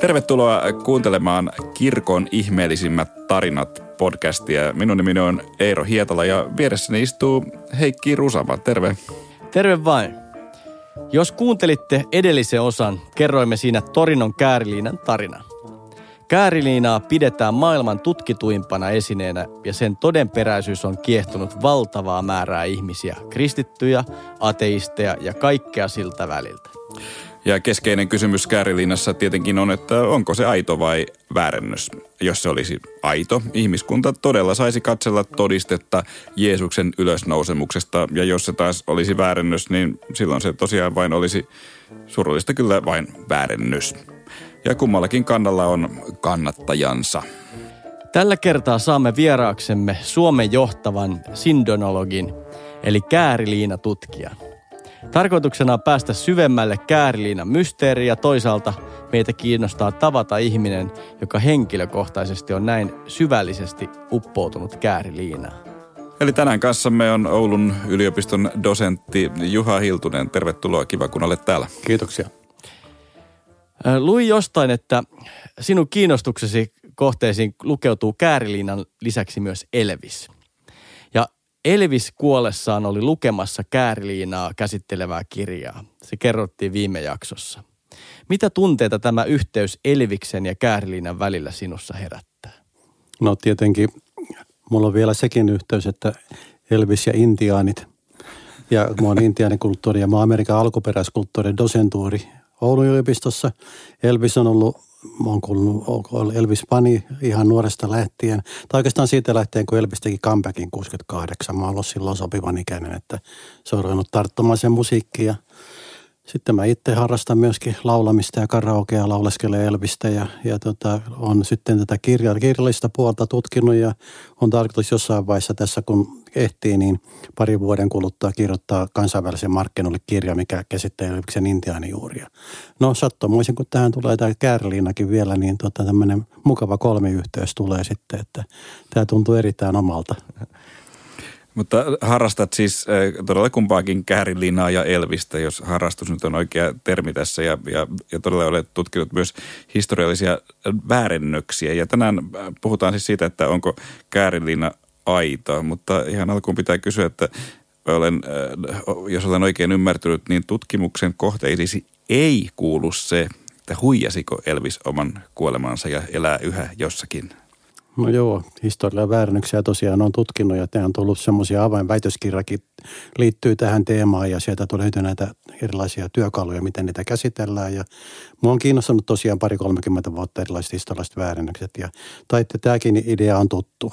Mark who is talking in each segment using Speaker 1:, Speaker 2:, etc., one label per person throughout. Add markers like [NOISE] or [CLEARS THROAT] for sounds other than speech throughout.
Speaker 1: Tervetuloa kuuntelemaan Kirkon ihmeellisimmät tarinat podcastia. Minun nimeni on Eero Hietala ja vieressäni istuu Heikki Rusama. Terve.
Speaker 2: Terve vain. Jos kuuntelitte edellisen osan, kerroimme siinä Torinon kääriliinan tarina. Kääriliinaa pidetään maailman tutkituimpana esineenä ja sen todenperäisyys on kiehtonut valtavaa määrää ihmisiä, kristittyjä, ateisteja ja kaikkea siltä väliltä.
Speaker 1: Ja keskeinen kysymys Käärilinnassa tietenkin on, että onko se aito vai väärennös. Jos se olisi aito, ihmiskunta todella saisi katsella todistetta Jeesuksen ylösnousemuksesta. Ja jos se taas olisi väärennös, niin silloin se tosiaan vain olisi surullista kyllä vain väärennös. Ja kummallakin kannalla on kannattajansa.
Speaker 2: Tällä kertaa saamme vieraaksemme Suomen johtavan sindonologin, eli kääriliinatutkijan. Tarkoituksena on päästä syvemmälle kääriliinan mysteeriin ja toisaalta meitä kiinnostaa tavata ihminen, joka henkilökohtaisesti on näin syvällisesti uppoutunut kääriliinaan.
Speaker 1: Eli tänään kanssamme on Oulun yliopiston dosentti Juha Hiltunen. Tervetuloa, kiva kun olet täällä.
Speaker 3: Kiitoksia.
Speaker 2: Luin jostain, että sinun kiinnostuksesi kohteisiin lukeutuu kääriliinan lisäksi myös Elvis – Elvis kuollessaan oli lukemassa kääriliinaa käsittelevää kirjaa. Se kerrottiin viime jaksossa. Mitä tunteita tämä yhteys Elviksen ja kääriliinan välillä sinussa herättää?
Speaker 3: No tietenkin mulla on vielä sekin yhteys, että Elvis ja intiaanit. Ja mä oon intiaanikulttuuri ja mä oon Amerikan alkuperäiskulttuurin dosentuuri Oulun yliopistossa. Elvis on ollut oon kuullut Elvis Pani ihan nuoresta lähtien. Tai oikeastaan siitä lähtien, kun Elvis teki comebackin 68. Mä ollut silloin sopivan ikäinen, että se on ruvennut tarttumaan sen musiikkiin. Sitten mä itse harrastan myöskin laulamista ja karaokea, lauleskelee Elvistä ja, ja tota, on sitten tätä kirja, kirjallista puolta tutkinut ja on tarkoitus jossain vaiheessa tässä, kun ehtii, niin pari vuoden kuluttua kirjoittaa kansainvälisen markkinoille kirja, mikä käsittelee Elviksen intiaanijuuria. No sattumoisin, kun tähän tulee tämä Kärliinakin vielä, niin tota, tämmöinen mukava kolmiyhteys tulee sitten, että tämä tuntuu erittäin omalta. [LAUGHS]
Speaker 1: Mutta harrastat siis äh, todella kumpaakin käärilinaa ja elvistä, jos harrastus nyt on oikea termi tässä. Ja, ja, ja todella olet tutkinut myös historiallisia väärennöksiä. Ja tänään äh, puhutaan siis siitä, että onko käärilina aita. Mutta ihan alkuun pitää kysyä, että olen, äh, jos olen oikein ymmärtänyt, niin tutkimuksen kohteisisi ei kuulu se, että huijasiko Elvis oman kuolemansa ja elää yhä jossakin
Speaker 3: No joo, historiallisia väärännöksiä tosiaan on tutkinut ja tämä on tullut semmoisia avainväitöskirjakin liittyy tähän teemaan ja sieltä tulee näitä erilaisia työkaluja, miten niitä käsitellään. Ja mua on kiinnostanut tosiaan pari 30 vuotta erilaiset historialliset väärännökset ja taitte tämäkin idea on tuttu.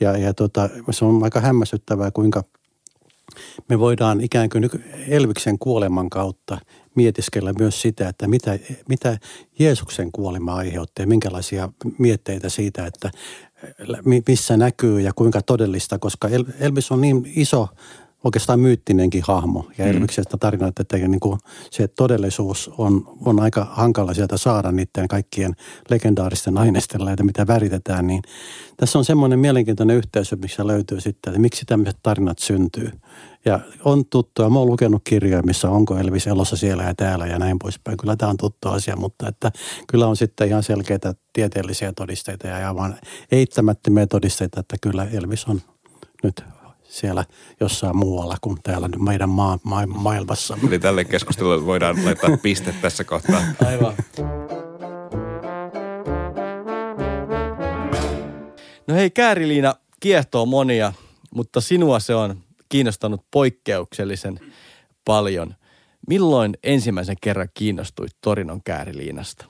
Speaker 3: Ja, ja tota, se on aika hämmästyttävää, kuinka me voidaan ikään kuin Elviksen kuoleman kautta mietiskellä myös sitä, että mitä, mitä Jeesuksen kuolema aiheutti ja minkälaisia mietteitä siitä, että missä näkyy ja kuinka todellista, koska Elvis on niin iso oikeastaan myyttinenkin hahmo. Ja mm. Elviksestä tarinoita, että niin kuin se todellisuus on, on aika hankala sieltä saada niiden kaikkien legendaaristen aineistella, että mitä väritetään. Niin tässä on semmoinen mielenkiintoinen yhteys, missä löytyy sitten, että miksi tämmöiset tarinat syntyy. Ja on tuttua, mä oon lukenut kirjoja, missä onko Elvis elossa siellä ja täällä ja näin poispäin. Kyllä tämä on tuttu asia, mutta että kyllä on sitten ihan selkeitä tieteellisiä todisteita ja aivan eittämättömiä todisteita, että kyllä Elvis on nyt siellä jossain muualla kuin täällä meidän maa, ma- maailmassa.
Speaker 1: Eli tälle keskustelulle voidaan laittaa piste tässä kohtaa.
Speaker 2: Aivan. No hei, Kääriliina kiehtoo monia, mutta sinua se on kiinnostanut poikkeuksellisen paljon. Milloin ensimmäisen kerran kiinnostuit Torinon kääriliinasta?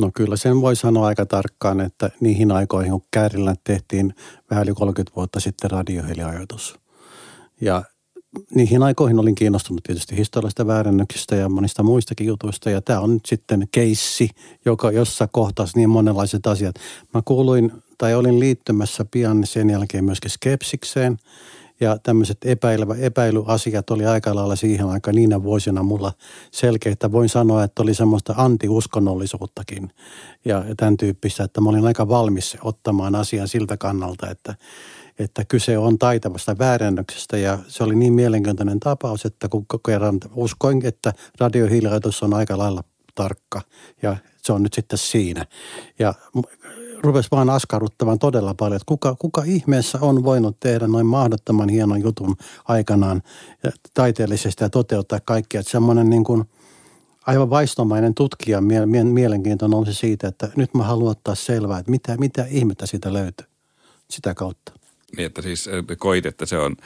Speaker 3: No kyllä sen voi sanoa aika tarkkaan, että niihin aikoihin, kun Käärillä tehtiin vähän yli 30 vuotta sitten radioheliajoitus. Ja niihin aikoihin olin kiinnostunut tietysti historiallisista väärännöksistä ja monista muistakin jutuista. Ja tämä on nyt sitten keissi, joka, jossa kohtasi niin monenlaiset asiat. Mä kuuluin tai olin liittymässä pian sen jälkeen myöskin skepsikseen – ja tämmöiset epäilevä, epäilyasiat oli aika lailla siihen aikaan niinä vuosina mulla selkeitä. Voin sanoa, että oli semmoista antiuskonnollisuuttakin ja tämän tyyppistä, että mä olin aika valmis ottamaan asian siltä kannalta, että, että kyse on taitavasta väärennöksestä ja se oli niin mielenkiintoinen tapaus, että kun kerran uskoin, että radiohiljaitus on aika lailla tarkka ja se on nyt sitten siinä. Ja rupesi vaan askarruttamaan todella paljon, että kuka, kuka ihmeessä on voinut tehdä noin mahdottoman hienon jutun aikanaan taiteellisesti ja toteuttaa kaikkea. Että semmoinen niin kuin aivan vaistomainen tutkija mielenkiinto nousi siitä, että nyt mä haluan ottaa selvää, että mitä, mitä ihmettä siitä löytyy sitä kautta.
Speaker 1: Niin, että siis koit, että se on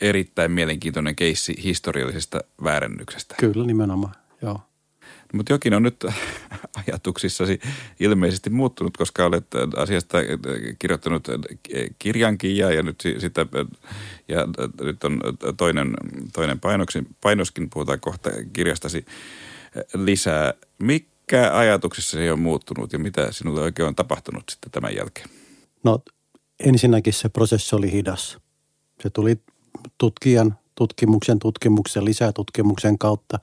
Speaker 1: erittäin mielenkiintoinen keissi historiallisesta väärennyksestä.
Speaker 3: Kyllä, nimenomaan, joo.
Speaker 1: Mutta jokin on nyt [LAUGHS] ajatuksissasi ilmeisesti muuttunut, koska olet asiasta kirjoittanut kirjankin ja, ja nyt sitä, ja nyt on toinen, toinen painoksin, painoskin, puhutaan kohta kirjastasi lisää. Mikä ajatuksissa se on muuttunut ja mitä sinulle oikein on tapahtunut sitten tämän jälkeen?
Speaker 3: No ensinnäkin se prosessi oli hidas. Se tuli tutkijan tutkimuksen, tutkimuksen, lisätutkimuksen kautta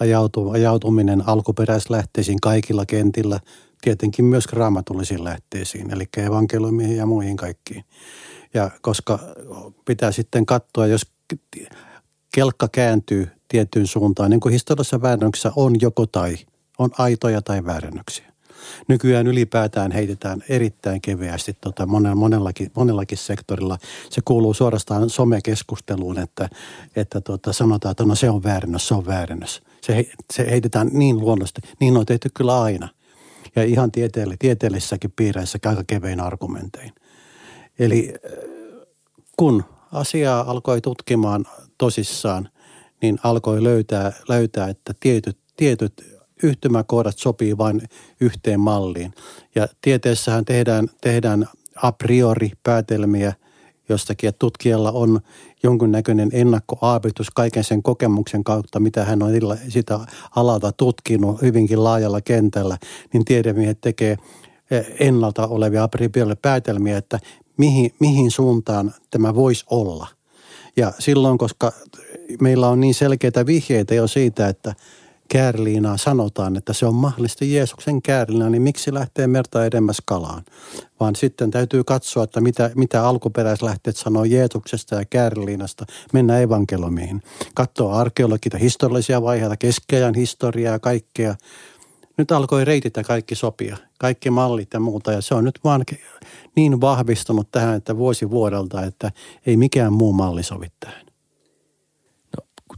Speaker 3: ajautu, ajautuminen alkuperäislähteisiin kaikilla kentillä, tietenkin myös raamatullisiin lähteisiin, eli evankeliumiin ja muihin kaikkiin. Ja koska pitää sitten katsoa, jos kelkka kääntyy tiettyyn suuntaan, niin kuin historiallisessa väännöksessä on joko tai, on aitoja tai väärennöksiä nykyään ylipäätään heitetään erittäin keveästi tota monellakin, monellakin sektorilla. Se kuuluu suorastaan somekeskusteluun, että, että tota sanotaan, että no se on väärennös, se on väärennös. Se, se heitetään niin luonnollisesti. Niin on tehty kyllä aina. Ja ihan tieteellisissäkin piireissä aika kevein argumentein. Eli kun asiaa alkoi tutkimaan tosissaan, niin alkoi löytää, löytää että tietyt, tietyt yhtymäkohdat sopii vain yhteen malliin. Ja tieteessähän tehdään, tehdään a priori päätelmiä jostakin, että tutkijalla on jonkunnäköinen ennakkoaapitus kaiken sen kokemuksen kautta, mitä hän on sitä alalta tutkinut hyvinkin laajalla kentällä, niin tiedemiehet tekee eh, ennalta olevia a priori päätelmiä, että mihin, mihin suuntaan tämä voisi olla. Ja silloin, koska meillä on niin selkeitä vihjeitä jo siitä, että – käärliinaa sanotaan, että se on mahdollisesti Jeesuksen käärliina, niin miksi lähtee merta edemmäs kalaan? Vaan sitten täytyy katsoa, että mitä, mitä alkuperäislähteet sanoo Jeesuksesta ja käärliinasta, mennä evankelomiin. Katsoa arkeologita, historiallisia vaiheita, keskeään historiaa ja kaikkea. Nyt alkoi reititä kaikki sopia, kaikki mallit ja muuta ja se on nyt vaan niin vahvistunut tähän, että vuosi vuodelta, että ei mikään muu malli sovi tähän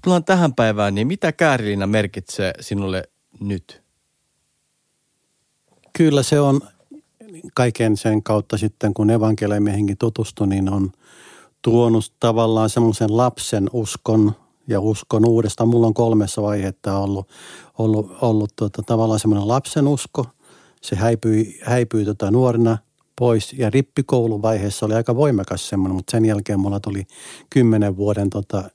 Speaker 2: kun tullaan tähän päivään, niin mitä Kääriliina merkitsee sinulle nyt?
Speaker 3: Kyllä se on kaiken sen kautta sitten, kun evankeliumeihinkin tutustui, niin on tuonut tavallaan semmoisen lapsen uskon ja uskon uudestaan. Mulla on kolmessa vaihetta ollut, ollut, ollut tuota, tavallaan semmoinen lapsen usko. Se häipyi, häipyi tota nuorena pois ja rippikouluvaiheessa oli aika voimakas semmoinen, mutta sen jälkeen mulla tuli kymmenen vuoden tota,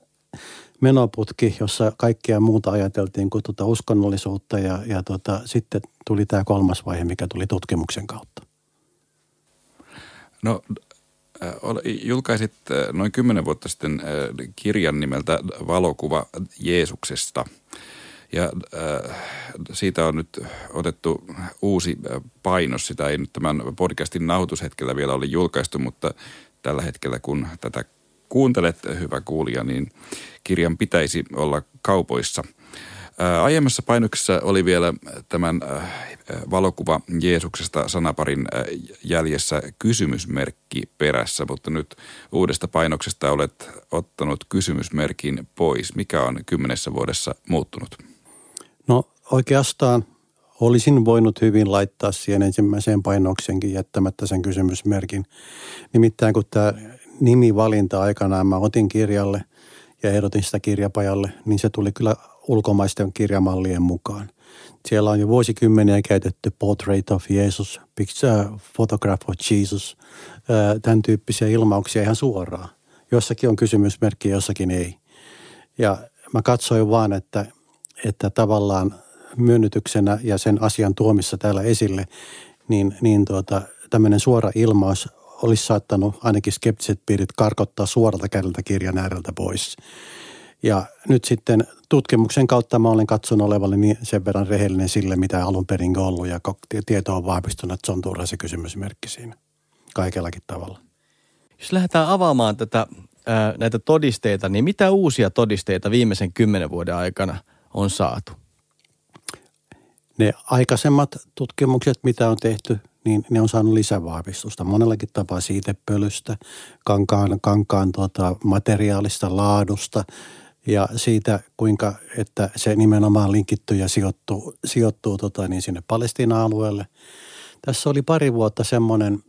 Speaker 3: menoputki, jossa kaikkea muuta ajateltiin kuin tuota uskonnollisuutta ja, ja tuota, sitten tuli tämä kolmas vaihe, mikä tuli tutkimuksen kautta.
Speaker 1: No äh, julkaisit äh, noin kymmenen vuotta sitten äh, kirjan nimeltä Valokuva Jeesuksesta. Ja siitä on nyt otettu uusi painos. Sitä ei nyt tämän podcastin nauhoitushetkellä vielä ole julkaistu, mutta tällä hetkellä kun tätä kuuntelet, hyvä kuulija, niin kirjan pitäisi olla kaupoissa. Aiemmassa painoksessa oli vielä tämän valokuva Jeesuksesta sanaparin jäljessä kysymysmerkki perässä, mutta nyt uudesta painoksesta olet ottanut kysymysmerkin pois. Mikä on kymmenessä vuodessa muuttunut?
Speaker 3: No oikeastaan olisin voinut hyvin laittaa siihen ensimmäiseen painoksenkin jättämättä sen kysymysmerkin. Nimittäin kun tämä nimivalinta aikanaan mä otin kirjalle ja ehdotin sitä kirjapajalle, niin se tuli kyllä ulkomaisten kirjamallien mukaan. Siellä on jo vuosikymmeniä käytetty Portrait of Jesus, Picture Photograph of Jesus, tämän tyyppisiä ilmauksia ihan suoraan. Jossakin on kysymysmerkki, jossakin ei. Ja mä katsoin vaan, että, että tavallaan myönnytyksenä ja sen asian tuomissa täällä esille, niin, niin tuota, tämmöinen suora ilmaus olisi saattanut ainakin skeptiset piirit karkottaa suoralta kädeltä kirjan ääreltä pois. Ja nyt sitten tutkimuksen kautta mä olen katsonut olevani niin sen verran rehellinen sille, mitä alun perin on ollut ja tieto on vahvistunut, että se on turha se kysymysmerkki siinä kaikellakin tavalla.
Speaker 2: Jos lähdetään avaamaan tätä, ää, näitä todisteita, niin mitä uusia todisteita viimeisen kymmenen vuoden aikana on saatu?
Speaker 3: Ne aikaisemmat tutkimukset, mitä on tehty, niin ne on saanut lisävahvistusta monellakin tapaa siitepölystä, kankaan, kankaan tuota, materiaalista laadusta ja siitä, kuinka että se nimenomaan linkittyy ja sijoittuu, sijoittuu tota, niin sinne Palestiina-alueelle. Tässä oli pari vuotta semmoinen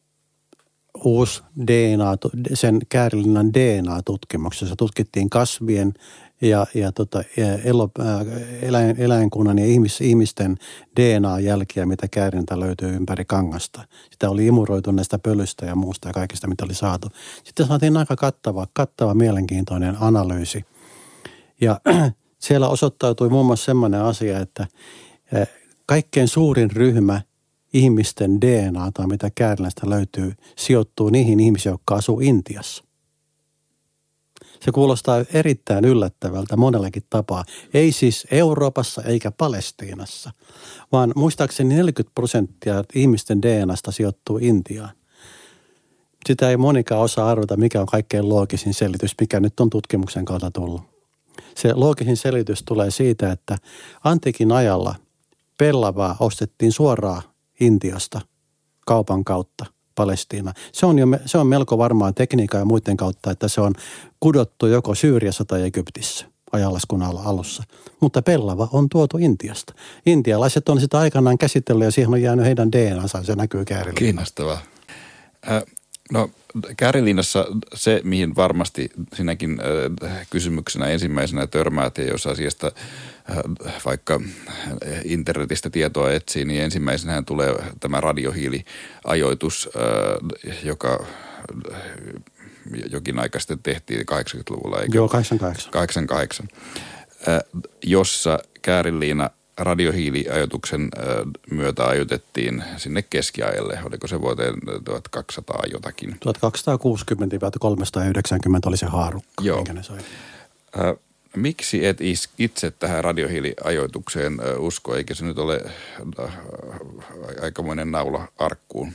Speaker 3: uusi DNA, sen käärillinnan DNA-tutkimuksessa tutkittiin kasvien ja, ja tota, elo, eläin, eläinkunnan ja ihmis, ihmisten DNA-jälkiä, mitä käärintä löytyy ympäri kangasta. Sitä oli imuroitu näistä pölystä ja muusta ja kaikista, mitä oli saatu. Sitten saatiin aika kattava, kattava mielenkiintoinen analyysi. Ja [CLEARS THROAT] siellä osoittautui muun muassa sellainen asia, että kaikkein suurin ryhmä ihmisten DNAta, mitä käärilästä löytyy, sijoittuu niihin ihmisiin, jotka asuu Intiassa. Se kuulostaa erittäin yllättävältä monellakin tapaa. Ei siis Euroopassa eikä Palestiinassa, vaan muistaakseni 40 prosenttia ihmisten DNAsta sijoittuu Intiaan. Sitä ei monikaan osaa arvata, mikä on kaikkein loogisin selitys, mikä nyt on tutkimuksen kautta tullut. Se loogisin selitys tulee siitä, että antiikin ajalla pellavaa ostettiin suoraan Intiasta kaupan kautta – Palestiina. Se on, jo, se on melko varmaan tekniikan ja muiden kautta, että se on kudottu joko Syyriassa tai Egyptissä ajanlaskun alussa. Mutta pellava on tuotu Intiasta. Intialaiset on sitä aikanaan käsitellyt ja siihen on jäänyt heidän DNAnsa, se näkyy käärillä.
Speaker 1: Kiinnostavaa. Äh, no Käärilinassa se, mihin varmasti sinäkin äh, kysymyksenä ensimmäisenä törmäät, ja jos asiasta äh, vaikka internetistä tietoa etsii, niin ensimmäisenä tulee tämä radiohiiliajoitus, äh, joka jokin aika sitten tehtiin 80-luvulla.
Speaker 3: Eikö? Joo, 88.
Speaker 1: 88. Jossa Käärinliina radiohiiliajoituksen myötä ajoitettiin sinne keskiajalle. Oliko se vuoteen 1200 jotakin? 1260-390
Speaker 3: oli se haarukka,
Speaker 1: Joo. minkä ne sai. miksi et itse tähän radiohiiliajoitukseen usko, eikä se nyt ole aikamoinen naula arkkuun?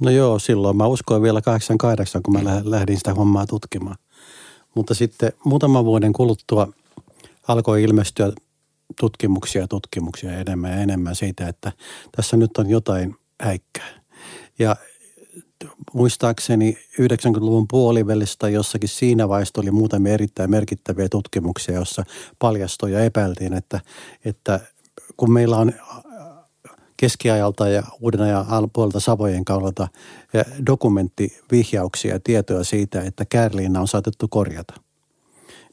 Speaker 3: No joo, silloin mä uskoin vielä 88, kun mä lähdin sitä hommaa tutkimaan. Mutta sitten muutaman vuoden kuluttua alkoi ilmestyä tutkimuksia ja tutkimuksia enemmän ja enemmän siitä, että tässä nyt on jotain häikkää. Ja muistaakseni 90-luvun puolivälistä jossakin siinä vaiheessa oli muutamia erittäin merkittäviä tutkimuksia, jossa paljastui ja epäiltiin, että, että kun meillä on keskiajalta ja uuden ajan puolelta Savojen kaudelta dokumenttivihjauksia ja tietoja siitä, että Kärliina on saatettu korjata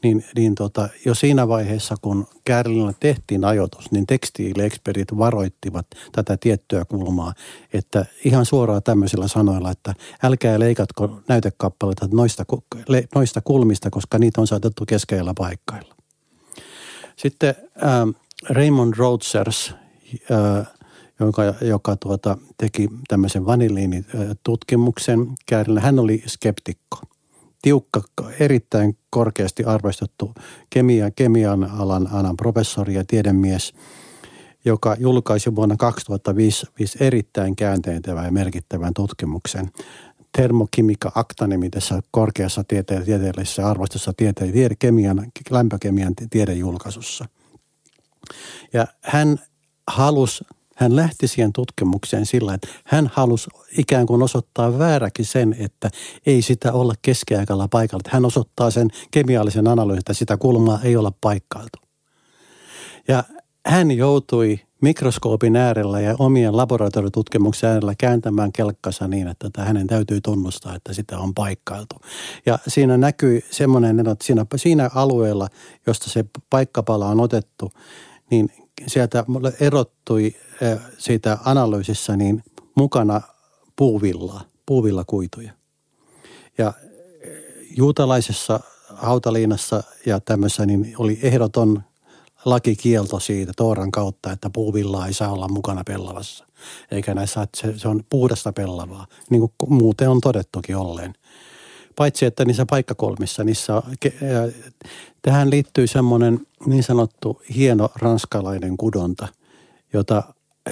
Speaker 3: niin, niin tota, jo siinä vaiheessa, kun Kärlillä tehtiin ajoitus, niin tekstiilieksperit varoittivat tätä tiettyä kulmaa, että ihan suoraan tämmöisillä sanoilla, että älkää leikatko näytekappaleita noista, noista kulmista, koska niitä on saatettu keskeillä paikkailla. Sitten äh, Raymond Rhodsers, äh, joka, joka tuota, teki tämmöisen vanilliinitutkimuksen Käärillä, hän oli skeptikko – tiukka, erittäin korkeasti arvostettu kemia, kemian alan, alan professori ja tiedemies, joka julkaisi vuonna 2005 erittäin käänteentävän ja merkittävän tutkimuksen Thermokimika Acta nimisessä korkeassa tiete- tieteellisessä arvostossa tiete- tiede- kemian, lämpökemian tiedejulkaisussa. Ja hän halusi hän lähti siihen tutkimukseen sillä, että hän halusi ikään kuin osoittaa vääräkin sen, että ei sitä olla keskiaikalla paikalla. Hän osoittaa sen kemiallisen analyysin, että sitä kulmaa ei olla paikkailtu. Ja hän joutui mikroskoopin äärellä ja omien laboratoriotutkimuksen äärellä kääntämään kelkkansa niin, että hänen täytyy tunnustaa, että sitä on paikkailtu. Ja siinä näkyy semmoinen, että siinä, siinä alueella, josta se paikkapala on otettu, niin sieltä erottui siitä analyysissä niin mukana puuvillaa, puuvillakuituja. Ja juutalaisessa hautaliinassa ja tämmöisessä niin oli ehdoton lakikielto siitä Tooran kautta, että puuvillaa ei saa olla mukana pellavassa. Eikä näissä, että se, se on puhdasta pellavaa, niin kuin muuten on todettukin olleen. Paitsi, että niissä paikkakolmissa, niissä, tähän liittyy semmoinen niin sanottu hieno ranskalainen kudonta, jota,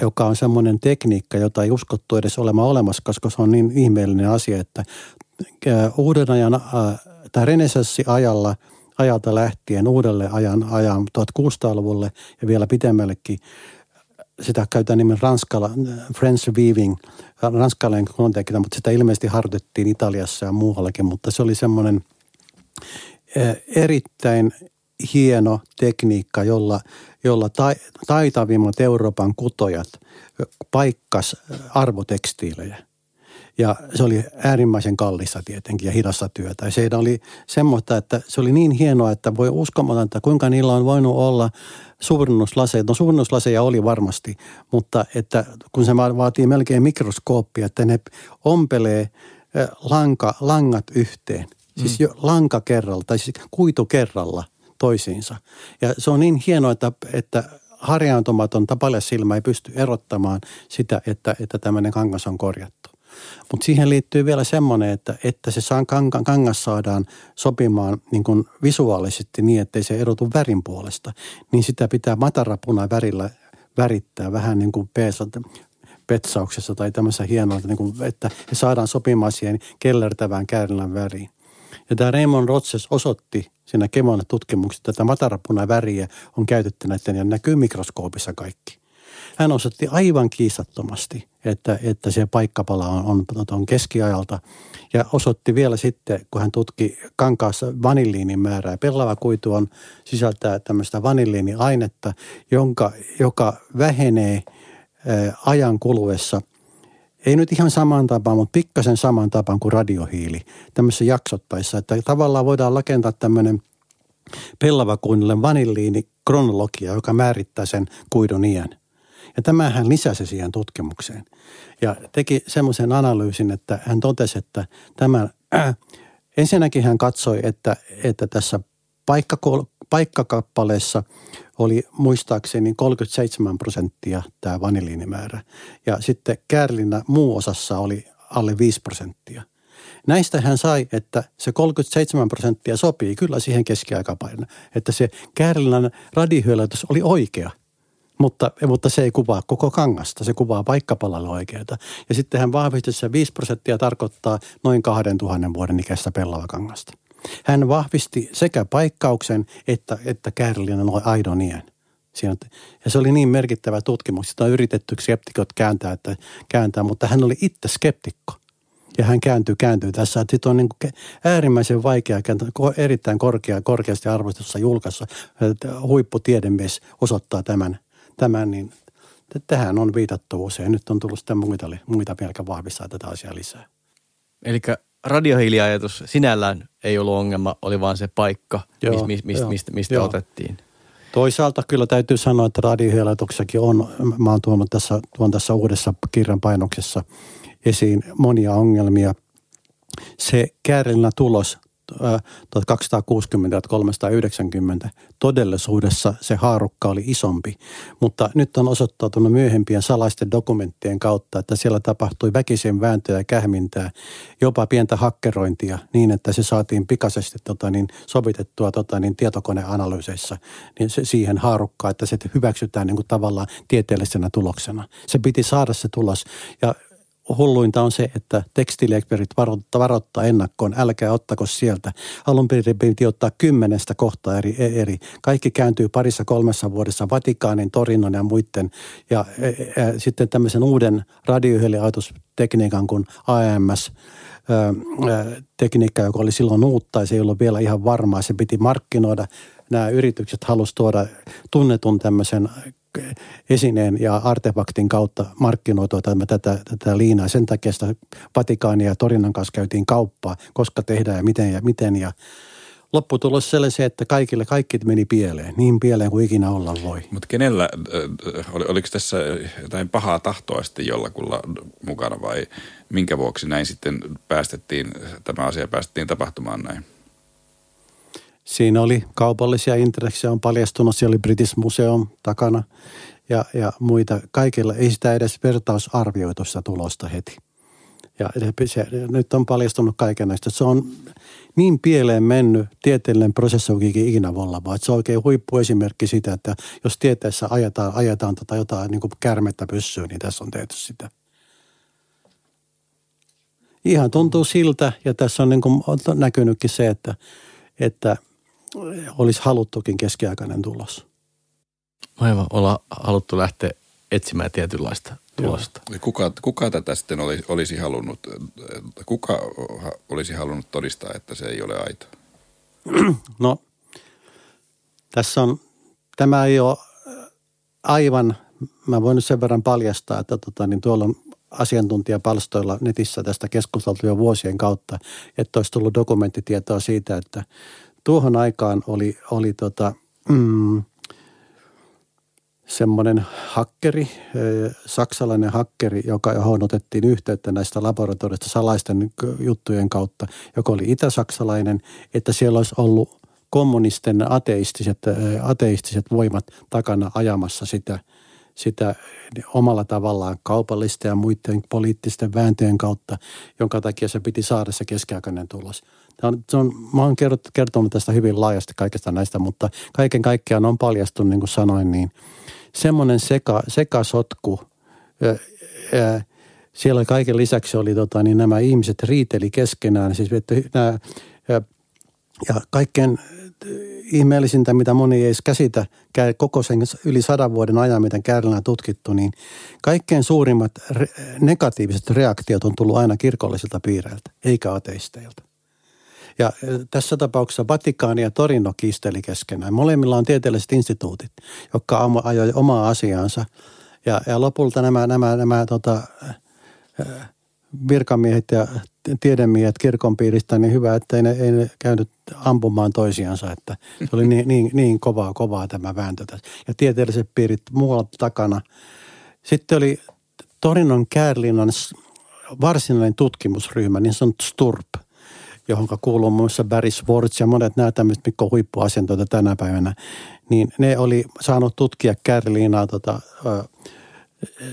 Speaker 3: joka on semmoinen tekniikka, jota ei uskottu edes olemaan olemassa, koska se on niin ihmeellinen asia, että uuden ajan tai renessanssiajalla ajalta lähtien uudelle ajan, ajan 1600-luvulle ja vielä pitemmällekin sitä käytetään nimen ranskala, French Weaving, ranskalainen kontekina, mutta sitä ilmeisesti harjoitettiin Italiassa ja muuallakin, mutta se oli semmoinen erittäin hieno tekniikka, jolla, jolla taitavimmat Euroopan kutojat paikkas arvotekstiilejä – ja se oli äärimmäisen kallista tietenkin ja hidasta työtä. Ja se oli semmoista, että se oli niin hienoa, että voi uskomatonta, kuinka niillä on voinut olla suurennuslaseja. No suurennuslaseja oli varmasti, mutta että kun se vaatii melkein mikroskooppia, että ne ompelee lanka, langat yhteen. Siis mm. jo lanka kerralla tai siis kuitu kerralla toisiinsa. Ja se on niin hienoa, että, että harjaantumaton silmä ei pysty erottamaan sitä, että, että tämmöinen kangas on korjattu. Mutta siihen liittyy vielä semmoinen, että, että se kangas saadaan sopimaan niin kuin visuaalisesti niin, ettei se erotu värin puolesta. Niin sitä pitää matarapuna värillä värittää vähän niin kuin petsauksessa tai tämmöisessä hienoa, niin kuin, että se saadaan sopimaan siihen kellertävään käärilän väriin. Ja tämä Raymond Rotses osoitti siinä Kemona tutkimuksessa, että tätä matarapuna väriä on käytetty näiden ja näkyy mikroskoopissa kaikki hän osoitti aivan kiistattomasti, että, että se paikkapala on, on, on keskiajalta. Ja osoitti vielä sitten, kun hän tutki kankaassa vanilliinin määrää. Pellava kuitu on, sisältää tämmöistä vanilliiniainetta, jonka, joka vähenee ää, ajan kuluessa – ei nyt ihan saman tapaan, mutta pikkasen saman tapaan kuin radiohiili tämmöisessä jaksottaissa. Että tavallaan voidaan rakentaa tämmöinen pellavakuinnille vanilliini kronologia, joka määrittää sen kuidun iän. Ja tämähän lisäsi siihen tutkimukseen. Ja teki semmoisen analyysin, että hän totesi, että tämä, äh, [CLEARS THROAT] ensinnäkin hän katsoi, että, että tässä paikkakol, paikkakappaleessa oli muistaakseni 37 prosenttia tämä vaniliinimäärä. Ja sitten Kärlinä muu osassa oli alle 5 prosenttia. Näistä hän sai, että se 37 prosenttia sopii kyllä siihen keskiaikapainoon, että se Kärlinän radiohyölätys oli oikea. Mutta, mutta se ei kuvaa koko kangasta, se kuvaa paikkapalalle oikeita. Ja sitten hän vahvisti, että 5 prosenttia tarkoittaa noin 2000 vuoden ikäistä pellavakangasta. Hän vahvisti sekä paikkauksen että, että on aidon iän. Siinä, ja se oli niin merkittävä tutkimus, sitä on yritetty skeptikot kääntää, että, kääntää, mutta hän oli itse skeptikko. Ja hän kääntyy, kääntyy tässä. Sitten on niin kuin äärimmäisen vaikea, erittäin korkea, korkeasti arvostussa julkaisussa. Huipputiedemies osoittaa tämän – tämän, niin tähän on viitattu usein. Nyt on tullut sitten muita, muita pelkä vahvistaa tätä asiaa lisää.
Speaker 2: Eli radiohiiliajatus sinällään ei ollut ongelma, oli vaan se paikka, joo, mist, mist, joo, mistä, mistä joo. otettiin.
Speaker 3: Toisaalta kyllä täytyy sanoa, että radiohiiliajatuksellakin on, mä oon tuonut tässä, tuon tässä uudessa kirjan painoksessa esiin monia ongelmia. Se käärinä tulos 1260 ja 390. Todellisuudessa se haarukka oli isompi, mutta nyt on osoittautunut myöhempien salaisten dokumenttien kautta, että siellä tapahtui väkisen vääntöä ja kähmintää, jopa pientä hakkerointia niin, että se saatiin pikaisesti tota, niin, sovitettua tota, niin, tietokoneanalyyseissa niin se, siihen haarukkaan, että se hyväksytään niin kuin tavallaan tieteellisenä tuloksena. Se piti saada se tulos ja hulluinta on se, että tekstiiliekspertit varoittaa, varoittaa ennakkoon, älkää ottako sieltä. Alun perin piti ottaa kymmenestä kohtaa eri, eri. Kaikki kääntyy parissa kolmessa vuodessa Vatikaanin, Torinon ja muiden. Ja ja e, e, sitten tämmöisen uuden radioheliajatustekniikan kuin AMS, tekniikka, joka oli silloin uutta ja se ei ollut vielä ihan varmaa. Se piti markkinoida. Nämä yritykset halusivat tuoda tunnetun tämmöisen esineen ja artefaktin kautta markkinoitua tätä, tätä, tätä liinaa. Sen takia sitä Vatikaania ja Torinan kanssa käytiin kauppaa, koska tehdään ja miten ja miten. Ja lopputulos sellaisen, että kaikille kaikki meni pieleen, niin pieleen kuin ikinä olla voi.
Speaker 1: Mutta kenellä, oli, oliko tässä jotain pahaa tahtoa sitten jollakulla mukana vai minkä vuoksi näin sitten päästettiin, tämä asia päästettiin tapahtumaan näin?
Speaker 3: Siinä oli kaupallisia intressejä on paljastunut, siellä oli British Museum takana ja, ja muita. Kaikilla ei sitä edes vertausarvioitu tulosta heti. Ja se, nyt on paljastunut näistä. Se on niin pieleen mennyt tieteellinen prosessi ikinä olla, vaan se on oikein huippuesimerkki sitä, että jos tieteessä ajetaan, ajetaan tota jotain niin kuin kärmettä pyssyyn, niin tässä on tehty sitä. Ihan tuntuu siltä, ja tässä on niin kuin näkynytkin se, että, että olisi haluttukin keskiaikainen tulos.
Speaker 2: Aivan, ollaan haluttu lähteä etsimään tietynlaista tulosta.
Speaker 1: Kuka, kuka tätä sitten olisi, olisi halunnut, kuka olisi halunnut todistaa, että se ei ole aito? [CLEARS THROAT]
Speaker 3: No, tässä on, tämä ei ole aivan, mä voin nyt sen verran paljastaa, että tota, niin tuolla on asiantuntijapalstoilla netissä tästä keskusteltu jo vuosien kautta, että olisi tullut dokumenttitietoa siitä, että tuohon aikaan oli, oli tota, mm, semmoinen hakkeri, saksalainen hakkeri, joka johon otettiin yhteyttä näistä laboratorioista salaisten juttujen kautta, joka oli itä-saksalainen, että siellä olisi ollut kommunisten ateistiset, ateistiset voimat takana ajamassa sitä, sitä omalla tavallaan kaupallista ja muiden poliittisten vääntöjen kautta, jonka takia se piti saada se keskiaikainen tulos. Se on, mä oon kertonut tästä hyvin laajasti kaikesta näistä, mutta kaiken kaikkiaan on paljastunut, niin kuin sanoin, niin – semmoinen seka, sekasotku. Ja, ja siellä kaiken lisäksi oli tota, niin nämä ihmiset riiteli keskenään. Siis, että nämä, ja, ja kaikkein ihmeellisintä, mitä moni ei edes käsitä koko sen yli sadan vuoden ajan, mitä Käärilä on tutkittu, niin kaikkein suurimmat re- negatiiviset reaktiot on tullut aina kirkollisilta piireiltä, eikä ateisteilta. Ja tässä tapauksessa Vatikaani ja Torino kiisteli keskenään. Molemmilla on tieteelliset instituutit, jotka ajoi omaa asiaansa. Ja, ja lopulta nämä, nämä, nämä tota, virkamiehet ja tiedemiehet kirkon piiristä, niin hyvä, että ei ne, ei ne käynyt ampumaan toisiansa. Että se oli niin, niin, niin kovaa, kovaa tämä vääntö tässä. Ja tieteelliset piirit muualla takana. Sitten oli Torinon Kärlinnan varsinainen tutkimusryhmä, niin sanottu STURP – johon kuuluu muun muassa Barry Swartz ja monet nämä tämmöiset, mitkä on tänä päivänä, niin ne oli saanut tutkia Kärliinaa tota,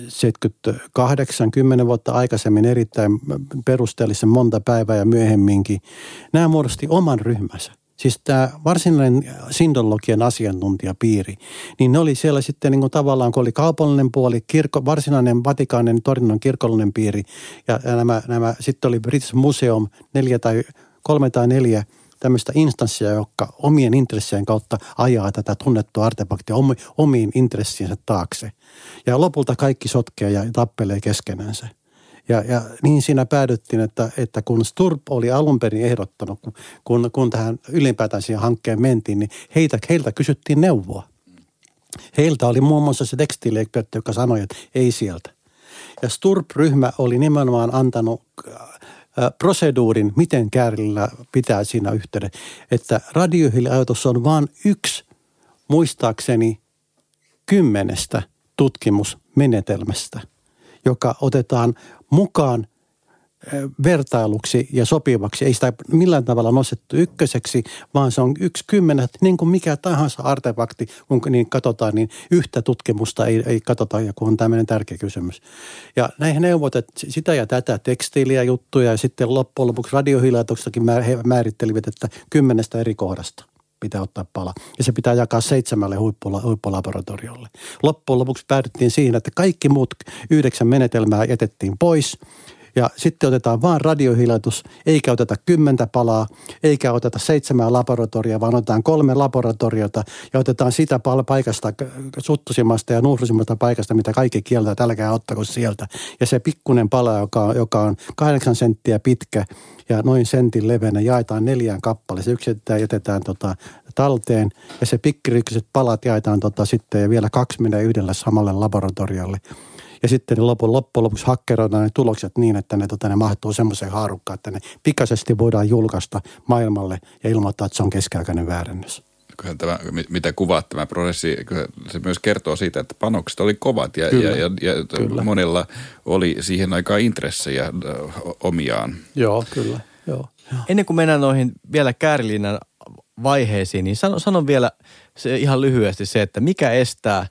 Speaker 3: 78, 10 vuotta aikaisemmin erittäin perusteellisen monta päivää ja myöhemminkin. Nämä muodosti oman ryhmänsä. Siis tämä varsinainen sindologian asiantuntijapiiri, niin ne oli siellä sitten niin kuin tavallaan, kun oli kaupallinen puoli, kirkko, varsinainen Vatikaanin Torinon kirkollinen piiri ja, nämä, nämä, sitten oli British Museum neljä tai kolme tai neljä tämmöistä instanssia, jotka omien intressien kautta ajaa tätä tunnettua artefaktia omiin intressiensä taakse. Ja lopulta kaikki sotkee ja tappelee keskenänsä. Ja, ja niin siinä päädyttiin, että, että kun Sturp oli alun perin ehdottanut, kun, kun, tähän ylipäätään siihen hankkeen mentiin, niin heitä, heiltä kysyttiin neuvoa. Heiltä oli muun muassa se tekstiiliekspertti, joka sanoi, että ei sieltä. Ja Sturp-ryhmä oli nimenomaan antanut proseduurin, miten käärillä pitää siinä yhteyden. Että radiohiiliajatus on vain yksi, muistaakseni, kymmenestä tutkimusmenetelmästä, joka otetaan mukaan vertailuksi ja sopivaksi. Ei sitä millään tavalla nostettu ykköseksi, vaan se on yksi kymmenet, niin kuin mikä tahansa artefakti, kun niin katsotaan, niin yhtä tutkimusta ei, ei katsota, ja kun on tämmöinen tärkeä kysymys. Ja näihin neuvot, että sitä ja tätä tekstiiliä juttuja, ja sitten loppujen lopuksi radiohiljatuksestakin he määrittelivät, että kymmenestä eri kohdasta pitää ottaa pala. Ja se pitää jakaa seitsemälle huippula, huippulaboratoriolle. Loppujen lopuksi päädyttiin siihen, että kaikki muut yhdeksän menetelmää jätettiin pois – ja sitten otetaan vaan radiohilatus, eikä oteta kymmentä palaa, eikä oteta seitsemää laboratoria, vaan otetaan kolme laboratoriota ja otetaan sitä paikasta, suttusimmasta ja nuhrusimmasta paikasta, mitä kaikki kieltää, että älkää ottako sieltä. Ja se pikkunen pala, joka, on, joka on kahdeksan senttiä pitkä ja noin sentin leveänä, jaetaan neljään kappaleeseen. Yksi jätetään, jätetään tota, talteen ja se pikkirykkiset palat jaetaan tota, sitten ja vielä kaksi menee yhdelle samalle laboratoriolle ja sitten ne lopun, loppujen lopuksi hakkeroidaan ne tulokset niin, että ne, tota, ne mahtuu semmoiseen haarukkaan, että ne pikaisesti voidaan julkaista maailmalle ja ilmoittaa, että se on keskiaikainen väärennös.
Speaker 1: Tämä, mitä kuvaat tämä prosessi, se myös kertoo siitä, että panokset oli kovat ja, kyllä, ja, ja, ja kyllä. monella oli siihen aikaan intressejä omiaan.
Speaker 3: Joo, kyllä. Joo.
Speaker 2: Ennen kuin mennään noihin vielä Käärilinnan vaiheisiin, niin sanon, sanon vielä se ihan lyhyesti se, että mikä estää,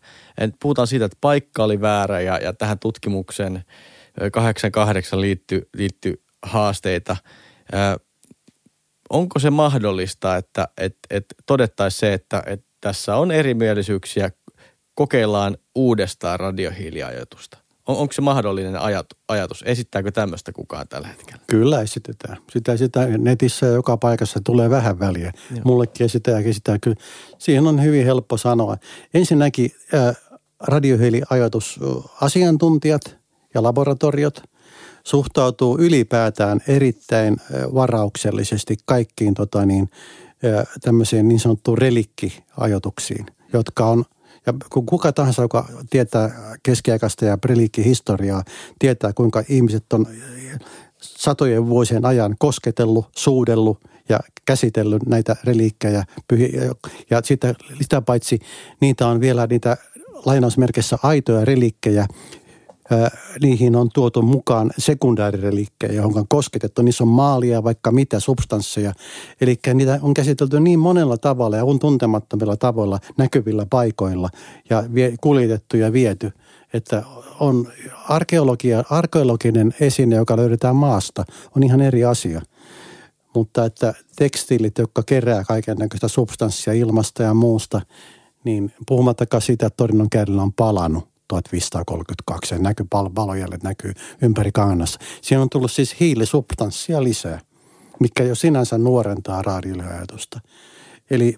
Speaker 2: puhutaan siitä, että paikka oli väärä ja, ja tähän tutkimukseen 88 liittyy, liittyy haasteita. Ö, onko se mahdollista, että et, et todettaisiin se, että et tässä on erimielisyyksiä, kokeillaan uudestaan radiohiiliajoitusta? On, onko se mahdollinen ajat, ajatus? Esittääkö tämmöistä kukaan tällä hetkellä?
Speaker 3: Kyllä esitetään. Sitä, sitä netissä ja joka paikassa tulee vähän väliä. Joo. Mullekin esitetään ja esitetään. Kyllä siihen on hyvin helppo sanoa. Ensinnäkin äh, radioheili-ajatus asiantuntijat ja laboratoriot suhtautuu ylipäätään erittäin varauksellisesti kaikkiin tota niin, tämmöisiin niin sanottuun relikkiajatuksiin, jotka on ja kun kuka tahansa, joka tietää keskiaikaista ja relikkihistoriaa, tietää kuinka ihmiset on satojen vuosien ajan kosketellut, suudellut ja käsitellyt näitä reliikkejä. Ja sitä, sitä paitsi niitä on vielä niitä lainausmerkissä aitoja relikkejä, niihin on tuotu mukaan sekundäärirelikkejä, johon on kosketettu. Niissä on maalia, vaikka mitä substansseja. Eli niitä on käsitelty niin monella tavalla ja on tuntemattomilla tavoilla näkyvillä paikoilla ja vie, kuljetettu ja viety, että on arkeologia, arkeologinen esine, joka löydetään maasta, on ihan eri asia. Mutta että tekstiilit, jotka kerää kaiken näköistä substanssia ilmasta ja muusta, niin puhumattakaan siitä, että Torinon kädellä on palannut 1532 ja näkyy pal- valojäljet näkyy ympäri kannassa. Siinä on tullut siis hiilisubstanssia lisää, mikä jo sinänsä nuorentaa raadioajatusta. Eli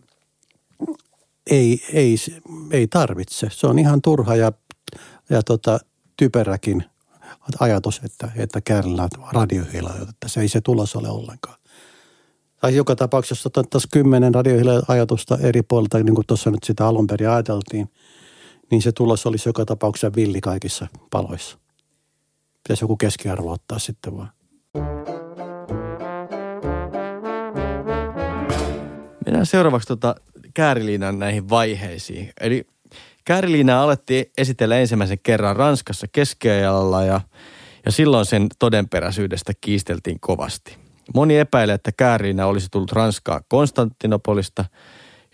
Speaker 3: ei, ei, ei tarvitse. Se on ihan turha ja, ja tota, typeräkin ajatus, että, että käännellään radiohiilajatusta. Se ei se tulos ole ollenkaan. Tai joka tapauksessa, otettaisiin kymmenen radiohiilajatusta eri puolilta, niin kuin tuossa nyt sitä alun perin ajateltiin – niin se tulos olisi joka tapauksessa villi kaikissa paloissa. Pitäisi joku keskiarvo ottaa sitten vaan.
Speaker 2: Mennään seuraavaksi tuota Kääriliinan näihin vaiheisiin. Eli Kääriliinaa alettiin esitellä ensimmäisen kerran Ranskassa keskiajalla ja, ja silloin sen todenperäisyydestä kiisteltiin kovasti. Moni epäilee, että Kääriliina olisi tullut Ranskaa Konstantinopolista –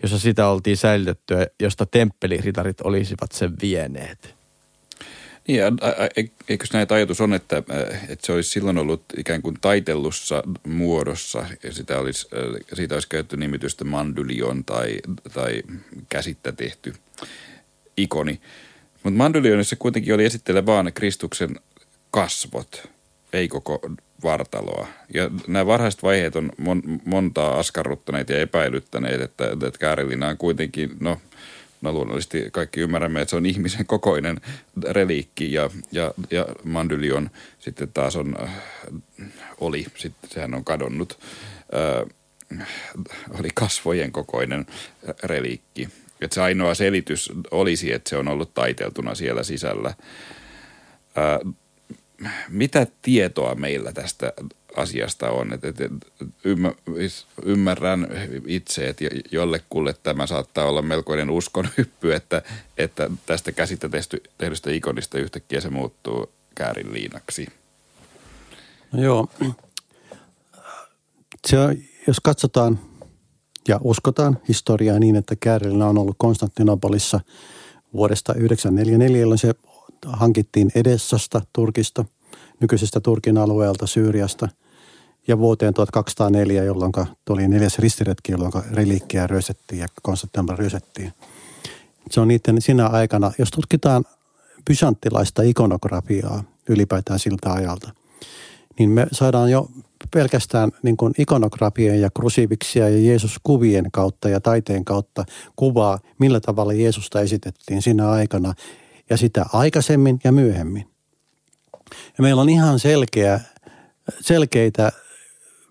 Speaker 2: jossa sitä oltiin säilytettyä, josta temppeliritarit olisivat sen vieneet.
Speaker 1: Niin, eikö näitä ajatus on, että, että se olisi silloin ollut ikään kuin taitellussa muodossa ja sitä olisi, siitä olisi käytetty nimitystä mandylion tai, tai käsittä tehty ikoni. Mutta mandylionissa kuitenkin oli esittelee vaan Kristuksen kasvot, ei koko vartaloa. Ja nämä varhaiset vaiheet on mon, montaa askarruttaneet ja epäilyttäneet, että, että Käärilina on kuitenkin, no, no luonnollisesti kaikki ymmärrämme, että se on ihmisen kokoinen reliikki ja, ja, ja Mandylion sitten taas on, äh, oli, sitten sehän on kadonnut, äh, oli kasvojen kokoinen reliikki. Että se ainoa selitys olisi, että se on ollut taiteltuna siellä sisällä. Äh, mitä tietoa meillä tästä asiasta on. Et, et, ymmärrän itse, että jollekulle tämä saattaa olla melkoinen uskon hyppy, että, että tästä käsittä tehdystä ikonista yhtäkkiä se muuttuu käärin liinaksi.
Speaker 3: No joo. Se, jos katsotaan ja uskotaan historiaa niin, että Käärillä on ollut Konstantinopolissa vuodesta 1944, jolloin se hankittiin Edessasta, Turkista, nykyisestä Turkin alueelta, Syyriasta ja vuoteen 1204, jolloin tuli neljäs ristiretki, jolloin reliikkiä ryösettiin ja Konstantinopoli ryösettiin. Se on niiden siinä aikana, jos tutkitaan bysanttilaista ikonografiaa ylipäätään siltä ajalta, niin me saadaan jo pelkästään niin kuin ikonografian ja krusiviksia ja Jeesus-kuvien kautta ja taiteen kautta kuvaa, millä tavalla Jeesusta esitettiin siinä aikana ja sitä aikaisemmin ja myöhemmin. Ja meillä on ihan selkeä, selkeitä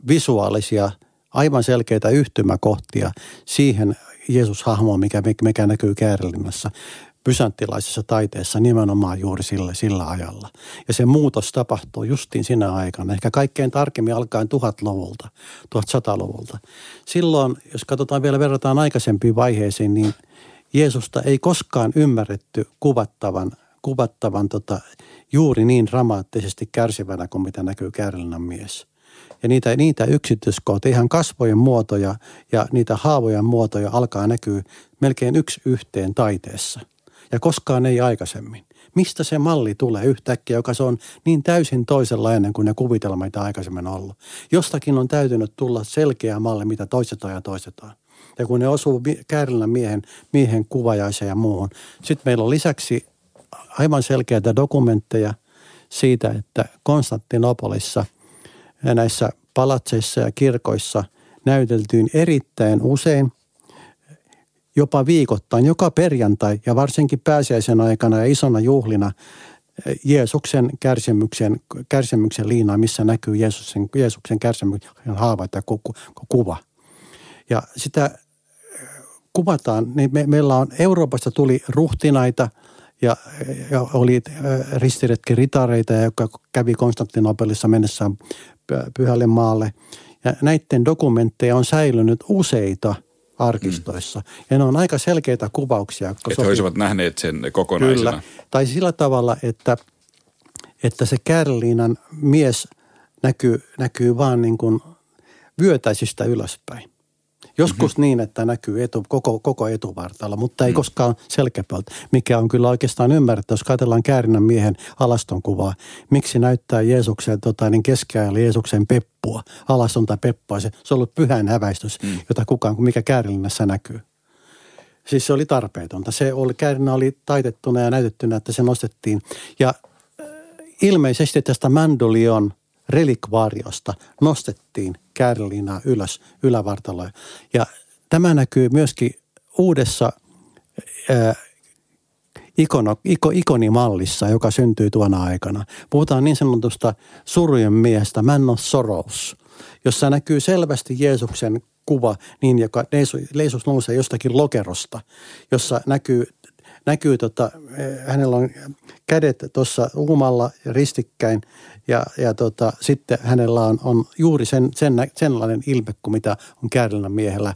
Speaker 3: visuaalisia, aivan selkeitä yhtymäkohtia siihen Jeesus-hahmoon, mikä, mikä näkyy käärilinnassa pysanttilaisessa taiteessa nimenomaan juuri sillä, sillä ajalla. Ja se muutos tapahtuu justiin sinä aikana, ehkä kaikkein tarkemmin alkaen tuhatluvulta, 1100-luvulta. Silloin, jos katsotaan vielä, verrataan aikaisempiin vaiheisiin, niin Jeesusta ei koskaan ymmärretty kuvattavan, kuvattavan tota, juuri niin dramaattisesti kärsivänä kuin mitä näkyy Kärlinän mies. Ja niitä, niitä yksityiskohtia, ihan kasvojen muotoja ja niitä haavojen muotoja alkaa näkyä melkein yksi yhteen taiteessa. Ja koskaan ei aikaisemmin. Mistä se malli tulee yhtäkkiä, joka se on niin täysin toisenlainen kuin ne kuvitelmat, mitä aikaisemmin on ollut. Jostakin on täytynyt tulla selkeä malli, mitä toistetaan ja toistetaan. Ja kun ne osuu Käärilän miehen, miehen kuvajaiseen ja muuhun. Sitten meillä on lisäksi aivan selkeitä dokumentteja siitä, että Konstantinopolissa näissä palatseissa ja kirkoissa näyteltiin erittäin usein, jopa viikoittain, joka perjantai ja varsinkin pääsiäisen aikana ja isona juhlina Jeesuksen kärsimyksen, kärsimyksen liinaa, missä näkyy Jeesuksen, Jeesuksen kärsimyksen haavat ja kuva. Ja sitä kuvataan, niin me, meillä on Euroopasta tuli ruhtinaita ja, ja oli ristiretki ritareita, jotka kävi Konstantinopelissa mennessään pyhälle maalle. Ja näiden dokumentteja on säilynyt useita arkistoissa. Mm. Ja ne on aika selkeitä kuvauksia.
Speaker 1: Että he olisivat nähneet sen kokonaisena. Kyllä.
Speaker 3: Tai sillä tavalla, että, että se Kärliinan mies näkyy, näkyy vaan niin kuin vyötäisistä ylöspäin. Joskus mm-hmm. niin, että näkyy etu, koko, koko etuvartalla, mutta ei mm. koskaan selkäpöltä, mikä on kyllä oikeastaan ymmärretty, jos katsellaan Käärinän miehen alaston kuvaa. Miksi näyttää Jeesuksen tota, niin keskiajalla Jeesuksen peppua, alastonta peppua. Se, se on ollut pyhän häväistys, mm. jota kukaan, mikä Käärinässä näkyy. Siis se oli tarpeetonta. Se oli, Käärinä oli taitettuna ja näytettynä, että se nostettiin. Ja äh, ilmeisesti tästä Mandolion – relikvaariosta nostettiin kärlinaa ylös ylävartaloja. Ja tämä näkyy myöskin uudessa ää, ikono, iko, ikonimallissa, joka syntyy tuona aikana. Puhutaan niin sanotusta surujen miestä, man of sorrows, jossa näkyy selvästi Jeesuksen kuva niin, joka Jeesus nousee jostakin lokerosta, jossa näkyy näkyy, tota, hänellä on kädet tuossa uumalla ristikkäin ja, ja tota, sitten hänellä on, on juuri sen, sen, senlainen ilme kuin mitä on käärällä miehellä,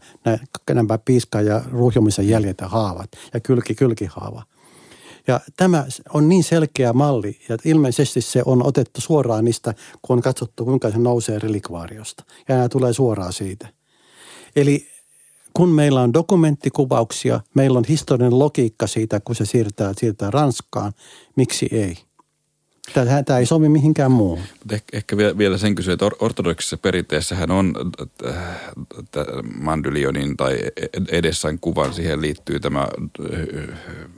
Speaker 3: nämä piiska ja ruhjumisen jäljet ja haavat ja kylki, kylkihaava. Ja tämä on niin selkeä malli, ja ilmeisesti se on otettu suoraan niistä, kun on katsottu, kuinka se nousee relikvaariosta. Ja nämä tulee suoraan siitä. Eli kun meillä on dokumenttikuvauksia, meillä on historiallinen logiikka siitä, kun se siirtää, siirtää Ranskaan, miksi ei? Tämä, tämä ei sovi mihinkään muuhun.
Speaker 1: Ehkä, ehkä vielä sen kysyä, että ortodoksisessa perinteessähän on Mandylionin tai edessään kuvan, siihen liittyy tämä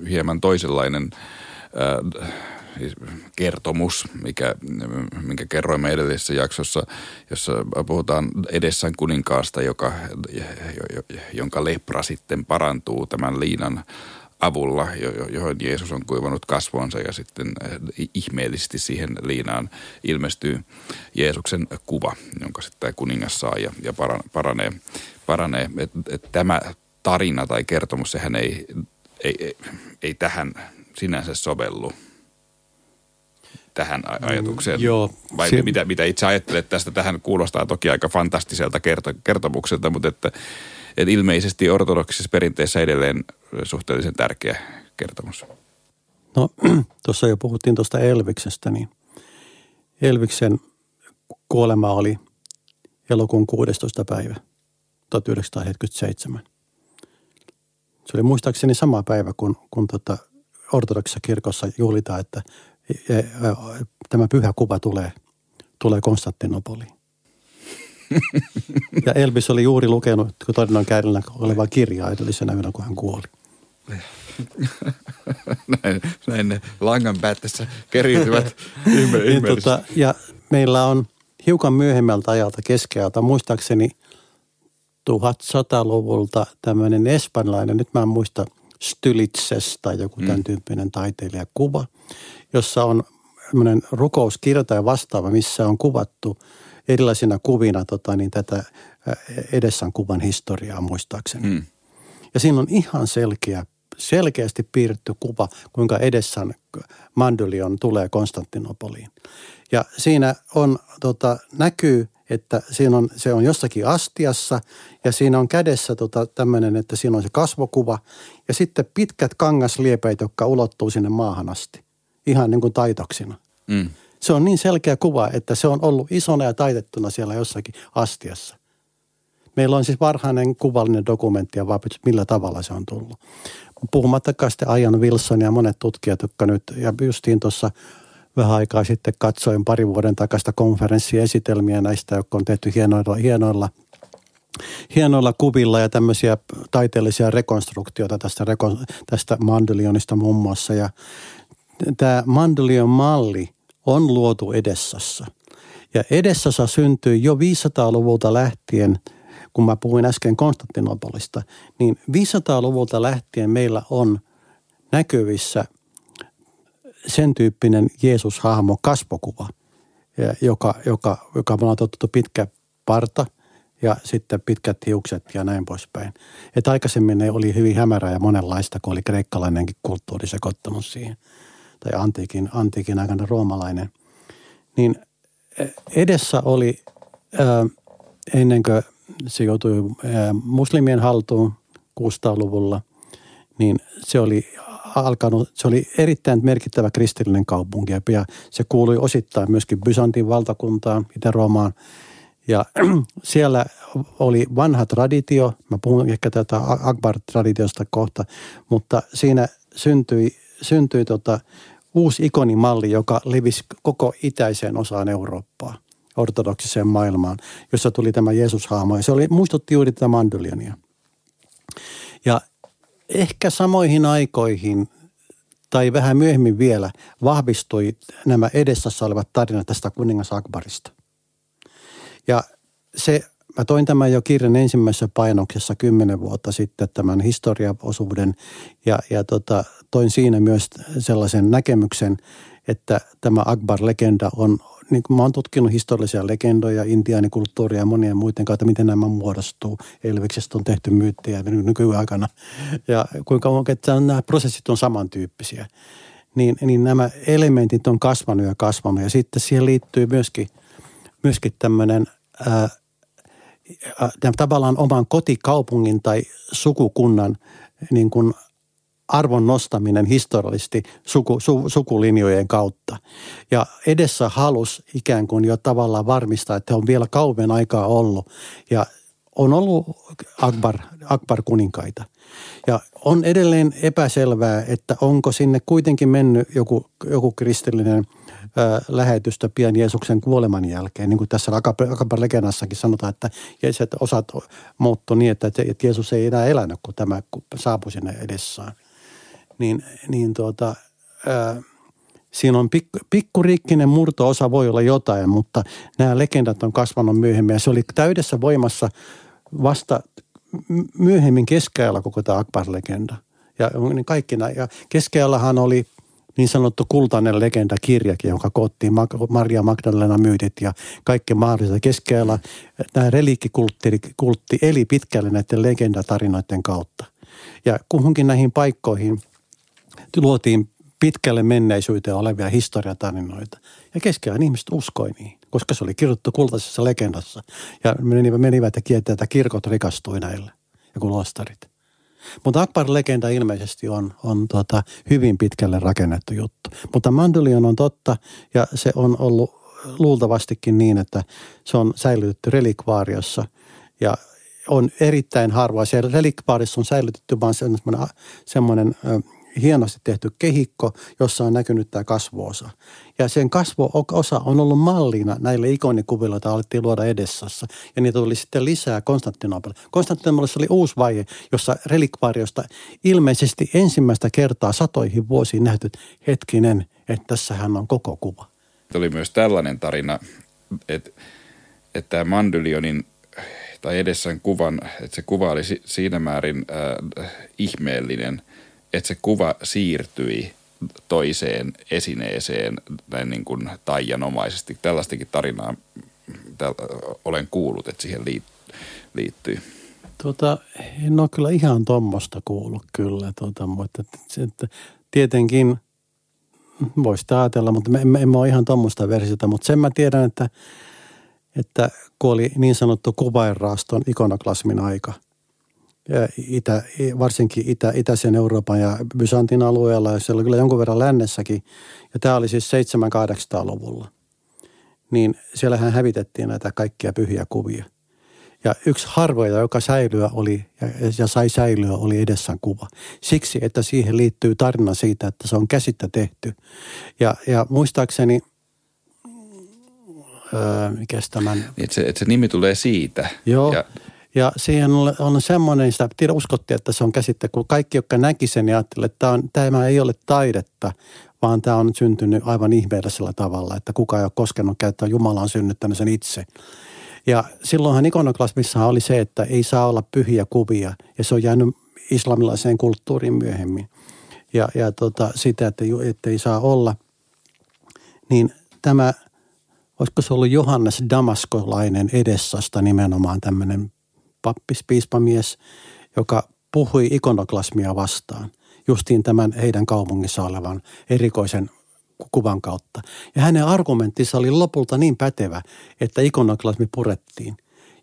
Speaker 1: hieman toisenlainen kertomus, mikä, minkä kerroimme edellisessä jaksossa, jossa puhutaan edessään kuninkaasta, joka, jonka lepra sitten parantuu tämän liinan avulla, johon Jeesus on kuivannut kasvonsa ja sitten ihmeellisesti siihen liinaan ilmestyy Jeesuksen kuva, jonka sitten kuningas saa ja, ja paranee. paranee. Et, et tämä tarina tai kertomus, sehän ei, ei, ei, ei tähän sinänsä sovellu tähän ajatukseen?
Speaker 3: Joo.
Speaker 1: Vai se... mitä, mitä itse ajattelet tästä? Tähän kuulostaa toki aika fantastiselta kerto, kertomukselta, mutta että, että ilmeisesti ortodoksisessa perinteessä edelleen suhteellisen tärkeä kertomus.
Speaker 3: No [CLEARS THROAT] tuossa jo puhuttiin tuosta Elviksestä, niin Elviksen kuolema oli elokuun 16. päivä 1977. Se oli muistaakseni sama päivä, kun, kun tota ortodoksissa kirkossa juhlitaan, että tämä pyhä kuva tulee, tulee Konstantinopoliin. [LAUGHS] Ja Elvis oli juuri lukenut tarinan käärillä olevaa kirjaa edellisenä yönä, kun hän kuoli. [LAUGHS]
Speaker 1: näin, näin ne langan päättässä keriytyvät ihme, [LAUGHS] niin, tota,
Speaker 3: Ja meillä on hiukan myöhemmältä ajalta keskeältä, muistaakseni 1100-luvulta tämmöinen espanjalainen, nyt mä en muista, Stylitses tai joku mm. tämän tyyppinen taiteilijakuva, jossa on rukouskirja tai vastaava, missä on kuvattu erilaisina kuvina tota, niin tätä edessään kuvan historiaa muistaakseni. Mm. Ja siinä on ihan selkeä, selkeästi piirretty kuva, kuinka edessään Mandylion tulee Konstantinopoliin. Ja siinä on, tota, näkyy, että siinä on, se on jossakin astiassa ja siinä on kädessä tota, tämmöinen, että siinä on se kasvokuva ja sitten pitkät kangasliepeet, jotka ulottuu sinne maahan asti ihan niin kuin taitoksina. Mm. Se on niin selkeä kuva, että se on ollut isona ja taitettuna siellä jossakin astiassa. Meillä on siis varhainen kuvallinen dokumentti ja vaan millä tavalla se on tullut. Puhumattakaan sitten Ajan Wilson ja monet tutkijat, jotka nyt, ja justiin tuossa vähän aikaa sitten katsoin pari vuoden takasta konferenssiesitelmiä näistä, jotka on tehty hienoilla, hienoilla hienoilla kuvilla ja tämmöisiä taiteellisia rekonstruktioita tästä, tästä Mandolionista muun muassa. Ja tämä Mandelion malli on luotu Edessassa. Ja Edessassa syntyi jo 500-luvulta lähtien, kun mä puhuin äsken Konstantinopolista, niin 500-luvulta lähtien meillä on näkyvissä sen tyyppinen Jeesus-hahmo kasvokuva, joka, joka, joka ollaan totuttu pitkä parta ja sitten pitkät hiukset ja näin poispäin. Et aikaisemmin ne oli hyvin hämärää ja monenlaista, kun oli kreikkalainenkin kulttuuri sekoittanut siihen. Tai antiikin, antiikin aikana roomalainen. Niin edessä oli ennen kuin se joutui muslimien haltuun 600-luvulla, niin se oli alkanut, se oli erittäin merkittävä kristillinen kaupunki ja se kuului osittain myöskin Byzantin valtakuntaan, Itä-Roomaan. Ja [CLEARS THROAT] siellä oli vanha traditio, mä puhun ehkä tätä Akbar-traditiosta kohta, mutta siinä syntyi, syntyi tota uusi ikonimalli, joka levisi koko itäiseen osaan Eurooppaa, ortodoksiseen maailmaan, jossa tuli tämä Jeesus-haamo. Ja se oli, muistutti juuri tätä mandolionia. Ja ehkä samoihin aikoihin tai vähän myöhemmin vielä vahvistui nämä edessä olevat tarinat tästä kuningas Akbarista. Ja se, mä toin tämän jo kirjan ensimmäisessä painoksessa kymmenen vuotta sitten tämän historiaosuuden ja, ja tota, toin siinä myös sellaisen näkemyksen, että tämä Akbar-legenda on, niin kuin mä oon tutkinut historiallisia legendoja, intiaanikulttuuria ja monien muiden kautta, miten nämä muodostuu. Elviksestä on tehty myyttejä nykyaikana. Ja kuinka että nämä prosessit on samantyyppisiä. Niin, niin nämä elementit on kasvanut ja kasvanut. Ja sitten siihen liittyy myöskin, myöskin tämmöinen tavallaan oman kotikaupungin tai sukukunnan niin kuin arvon nostaminen historiallisesti suku, su, sukulinjojen kautta. Ja edessä halus ikään kuin jo tavallaan varmistaa, että on vielä kauan aikaa ollut. Ja on ollut Akbar, Akbar kuninkaita. Ja on edelleen epäselvää, että onko sinne kuitenkin mennyt joku, joku kristillinen lähetystä pian Jeesuksen kuoleman jälkeen. Niin kuin tässä Akbar-legendassakin sanotaan, että osat muuttui niin, että, Jeesus ei enää elänyt, kun tämä saapui sinne edessään niin, niin tuota, ää, siinä on pikku, pikkuriikkinen murto-osa voi olla jotain, mutta nämä legendat on kasvanut myöhemmin. Ja se oli täydessä voimassa vasta myöhemmin keskeajalla koko tämä Akbar-legenda. Ja niin kaikki nämä. Ja keskeajallahan oli niin sanottu kultainen legenda-kirjakin, jonka koottiin Maria Magdalena myytit ja kaikki mahdolliset. Keskeajalla tämä reliikkikultti eli pitkälle näiden legendatarinoiden kautta. Ja kuhunkin näihin paikkoihin – luotiin pitkälle menneisyyteen olevia historiatarinoita. Ja keskeään ihmiset uskoi niihin, koska se oli kirjoittu kultaisessa legendassa. Ja menivät, menivät ja kieltä, että kirkot rikastui näille ja klostarit. Mutta Akbar-legenda ilmeisesti on, on tota, hyvin pitkälle rakennettu juttu. Mutta Mandolion on totta ja se on ollut luultavastikin niin, että se on säilytetty relikvaariossa ja on erittäin harvoa. Se relikvaarissa on säilytetty vain semmoinen, semmoinen hienosti tehty kehikko, jossa on näkynyt tämä kasvoosa. Ja sen kasvoosa on ollut mallina näille ikonikuville, joita alettiin luoda edessassa. Ja niitä tuli sitten lisää Konstantinopoli. Konstantinopolissa oli uusi vaihe, jossa relikvaariosta ilmeisesti ensimmäistä kertaa satoihin vuosiin nähty hetkinen, että tässähän on koko kuva.
Speaker 1: Oli myös tällainen tarina, että, että Mandylionin tai edessään kuvan, että se kuva oli siinä määrin äh, ihmeellinen – että se kuva siirtyi toiseen esineeseen näin niin kuin taianomaisesti. Tällaistakin tarinaa olen kuullut, että siihen liittyy.
Speaker 3: Tota, en ole kyllä ihan tuommoista kuullut kyllä, tota, mutta että, tietenkin voisi ajatella, mutta en, en ole ihan tuommoista versiota, mutta sen mä tiedän, että, että kun oli niin sanottu kuvainraaston ikonoklasmin aika – itä, varsinkin itä, itäisen Euroopan ja Byzantin alueella ja siellä kyllä jonkun verran lännessäkin. Ja tämä oli siis 700-800-luvulla. Niin siellähän hävitettiin näitä kaikkia pyhiä kuvia. Ja yksi harvoja, joka säilyä oli ja, ja sai säilyä, oli edessä kuva. Siksi, että siihen liittyy tarina siitä, että se on käsittä tehty. Ja, ja muistaakseni, öö, mikä tämän... Niin,
Speaker 1: että se, että se nimi tulee siitä.
Speaker 3: Joo. Ja ja siihen on, on semmoinen, sitä tiedä, uskottiin, että se on käsitte, kun kaikki, jotka näki sen ja ajattelivat, että tämä, on, tämä ei ole taidetta, vaan tämä on syntynyt aivan ihmeellisellä tavalla, että kuka ei ole koskenut käyttää, Jumala on synnyttänyt sen itse. Ja silloinhan ikonoklasmissa oli se, että ei saa olla pyhiä kuvia ja se on jäänyt islamilaiseen kulttuuriin myöhemmin. Ja, ja tota, sitä, että, että ei saa olla, niin tämä, olisiko se ollut Johannes Damaskolainen Edessasta nimenomaan tämmöinen pappis, piispamies, joka puhui ikonoklasmia vastaan justiin tämän heidän kaupungissa olevan erikoisen kuvan kautta. Ja hänen argumenttinsa oli lopulta niin pätevä, että ikonoklasmi purettiin.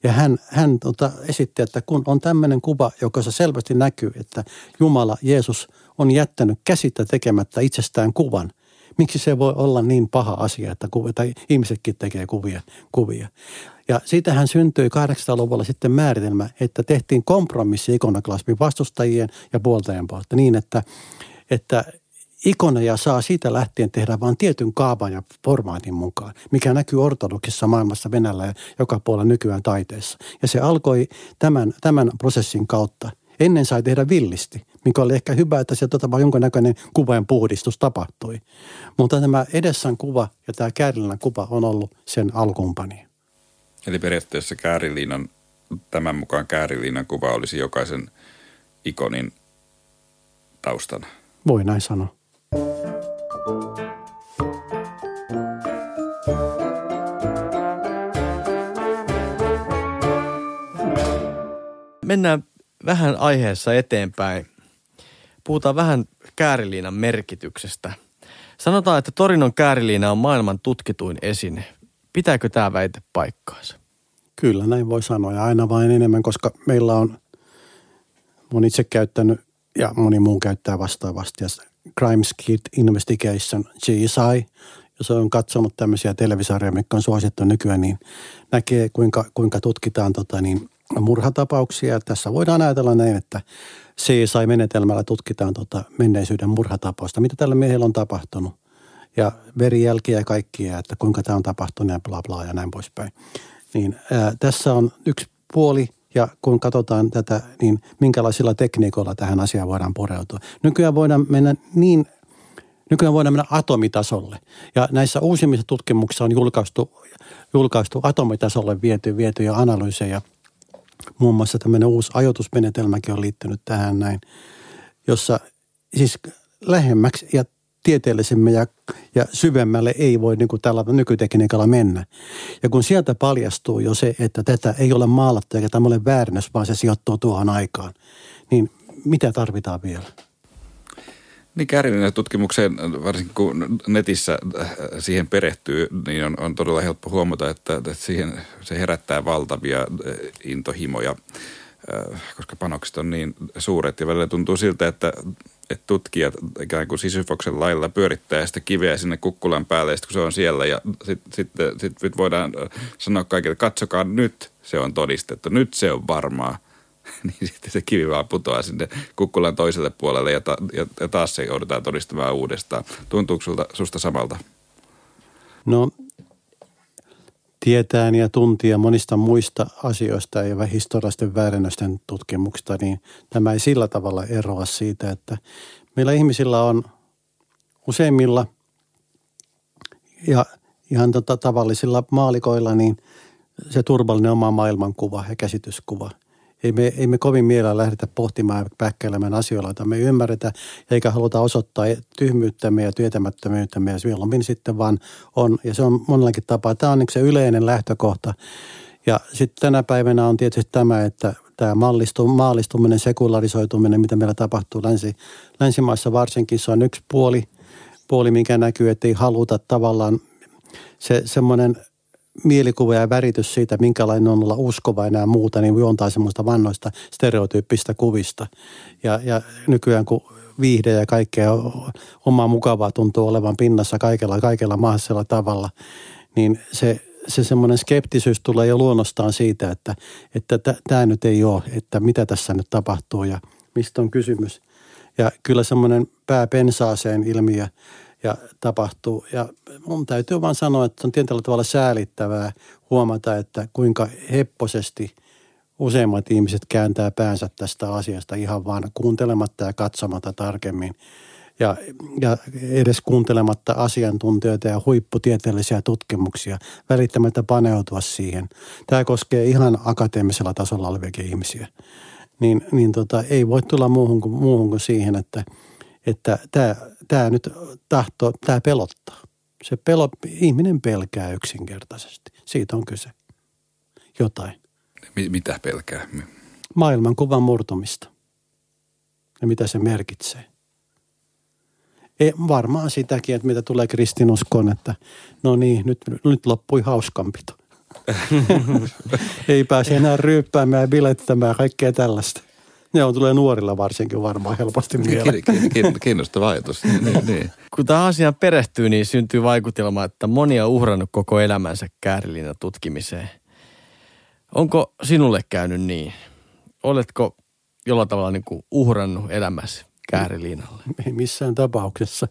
Speaker 3: Ja hän, hän tota, esitti, että kun on tämmöinen kuva, joka selvästi näkyy, että Jumala, Jeesus on jättänyt käsittä tekemättä itsestään kuvan, miksi se voi olla niin paha asia, että, kuva, että ihmisetkin tekee kuvia, kuvia. Ja siitähän syntyi 800-luvulla sitten määritelmä, että tehtiin kompromissi ikonoklasmin vastustajien ja puoltajien puolta niin, että, että ikoneja saa siitä lähtien tehdä vain tietyn kaavan ja formaatin mukaan, mikä näkyy ortodoksissa maailmassa Venäjällä ja joka puolella nykyään taiteessa. Ja se alkoi tämän, tämän prosessin kautta. Ennen sai tehdä villisti, mikä oli ehkä hyvä, että sieltä tota, jonkinnäköinen kuvain puhdistus tapahtui. Mutta tämä edessän kuva ja tämä käärilän kuva on ollut sen alkumpani.
Speaker 1: Eli periaatteessa kääriliinan, tämän mukaan kääriliinan kuva olisi jokaisen ikonin taustana.
Speaker 3: Voi näin sanoa.
Speaker 2: Mennään vähän aiheessa eteenpäin. Puhutaan vähän kääriliinan merkityksestä. Sanotaan, että Torinon kääriliina on maailman tutkituin esine. Pitääkö tämä väite paikkaansa?
Speaker 3: Kyllä, näin voi sanoa ja aina vain enemmän, koska meillä on, on itse käyttänyt ja moni muu käyttää vastaavasti. Ja Crime Skit Investigation, GSI, jos on katsonut tämmöisiä televisarjoja, mitkä on suosittu nykyään, niin näkee kuinka, kuinka tutkitaan tota, niin, murhatapauksia. Tässä voidaan ajatella näin, että CSI-menetelmällä tutkitaan tota menneisyyden murhatapausta, mitä tällä miehellä on tapahtunut. Ja verijälkiä ja kaikkia, että kuinka tämä on tapahtunut ja bla bla ja näin poispäin. Niin ää, tässä on yksi puoli ja kun katsotaan tätä, niin minkälaisilla tekniikoilla tähän asiaan voidaan pureutua. Nykyään voidaan mennä niin Nykyään voidaan mennä atomitasolle. Ja näissä uusimmissa tutkimuksissa on julkaistu, julkaistu atomitasolle viety, vietyjä analyysejä. Muun muassa tämmöinen uusi ajoitusmenetelmäkin on liittynyt tähän näin, jossa siis lähemmäksi ja tieteellisemmin ja, ja syvemmälle ei voi niin kuin tällä nykytekniikalla mennä. Ja kun sieltä paljastuu jo se, että tätä ei ole maalattu eikä tämä ole väärännös, vaan se sijoittuu tuohon aikaan, niin mitä tarvitaan vielä?
Speaker 1: Niin Kärjinen tutkimukseen, varsinkin kun netissä äh, siihen perehtyy, niin on, on todella helppo huomata, että, että siihen se herättää valtavia äh, intohimoja, äh, koska panokset on niin suuret. Ja välillä tuntuu siltä, että että tutkijat ikään kuin Sisyfoksen lailla pyörittää sitä kiveä sinne kukkulan päälle, ja sit kun se on siellä, ja sitten sit, sit, sit voidaan sanoa kaikille, että katsokaa nyt, se on todistettu, nyt se on varmaa. [LAUGHS] niin sitten se kivi vaan putoaa sinne kukkulan toiselle puolelle, ja, ta, ja, ja taas se joudutaan todistamaan uudestaan. Tuntuuko sulta, susta samalta?
Speaker 3: No tietään ja tuntia monista muista asioista ja historiallisten väärennösten tutkimuksista, niin tämä ei sillä tavalla eroa siitä, että meillä ihmisillä on useimmilla ja ihan tota tavallisilla maalikoilla niin se turvallinen oma maailmankuva ja käsityskuva – ei me, ei me kovin mielellä lähdetä pohtimaan ja päkkäilemään asioilla, joita me ei ymmärretä, eikä haluta osoittaa tyhmyyttämme ja tietämättömyyttämme, ja mieluummin sitten vaan on, ja se on monellakin tapaa. Tämä on se yleinen lähtökohta. Ja sitten tänä päivänä on tietysti tämä, että tämä mallistu, maallistuminen, sekularisoituminen, mitä meillä tapahtuu länsi, länsimaissa varsinkin, se on yksi puoli, puoli mikä näkyy, että ei haluta tavallaan se semmoinen mielikuva ja väritys siitä, minkälainen on olla uskova ja muuta, niin juontaa semmoista vannoista stereotyyppistä kuvista. Ja, ja nykyään kun viihde ja kaikkea omaa mukavaa tuntuu olevan pinnassa kaikella, kaikella mahdollisella tavalla, niin se, se semmoinen skeptisyys tulee jo luonnostaan siitä, että, että tämä nyt ei ole, että mitä tässä nyt tapahtuu ja mistä on kysymys. Ja kyllä semmoinen pääpensaaseen ilmiö ja tapahtuu. Ja mun täytyy vaan sanoa, että on tietyllä tavalla säälittävää huomata, että kuinka hepposesti useimmat ihmiset kääntää päänsä tästä asiasta ihan vaan kuuntelematta ja katsomatta tarkemmin. ja, ja edes kuuntelematta asiantuntijoita ja huipputieteellisiä tutkimuksia, välittämättä paneutua siihen. Tämä koskee ihan akateemisella tasolla oleviakin ihmisiä. Niin, niin tota, ei voi tulla muuhun kuin, muuhun kuin siihen, että, että tämä, tämä nyt tahto, tämä pelottaa. Se pelo, ihminen pelkää yksinkertaisesti. Siitä on kyse. Jotain.
Speaker 1: Mitä pelkää?
Speaker 3: Maailmankuvan murtumista. Ja mitä se merkitsee. Ei, varmaan sitäkin, että mitä tulee kristinuskoon, että no niin, nyt, nyt loppui hauskanpito. [LAUGHS] Ei pääse enää ryyppäämään ja bilettämään kaikkea tällaista. Ne on tulee nuorilla varsinkin varmaan helposti mieleen.
Speaker 1: Kiinnostava ajatus. niin, niin, niin.
Speaker 2: Kun tähän asiaan perehtyy, niin syntyy vaikutelma, että moni on uhrannut koko elämänsä käärilinä tutkimiseen. Onko sinulle käynyt niin? Oletko jollain tavalla niin kuin uhrannut elämäsi kääriliinalle?
Speaker 3: Ei missään tapauksessa.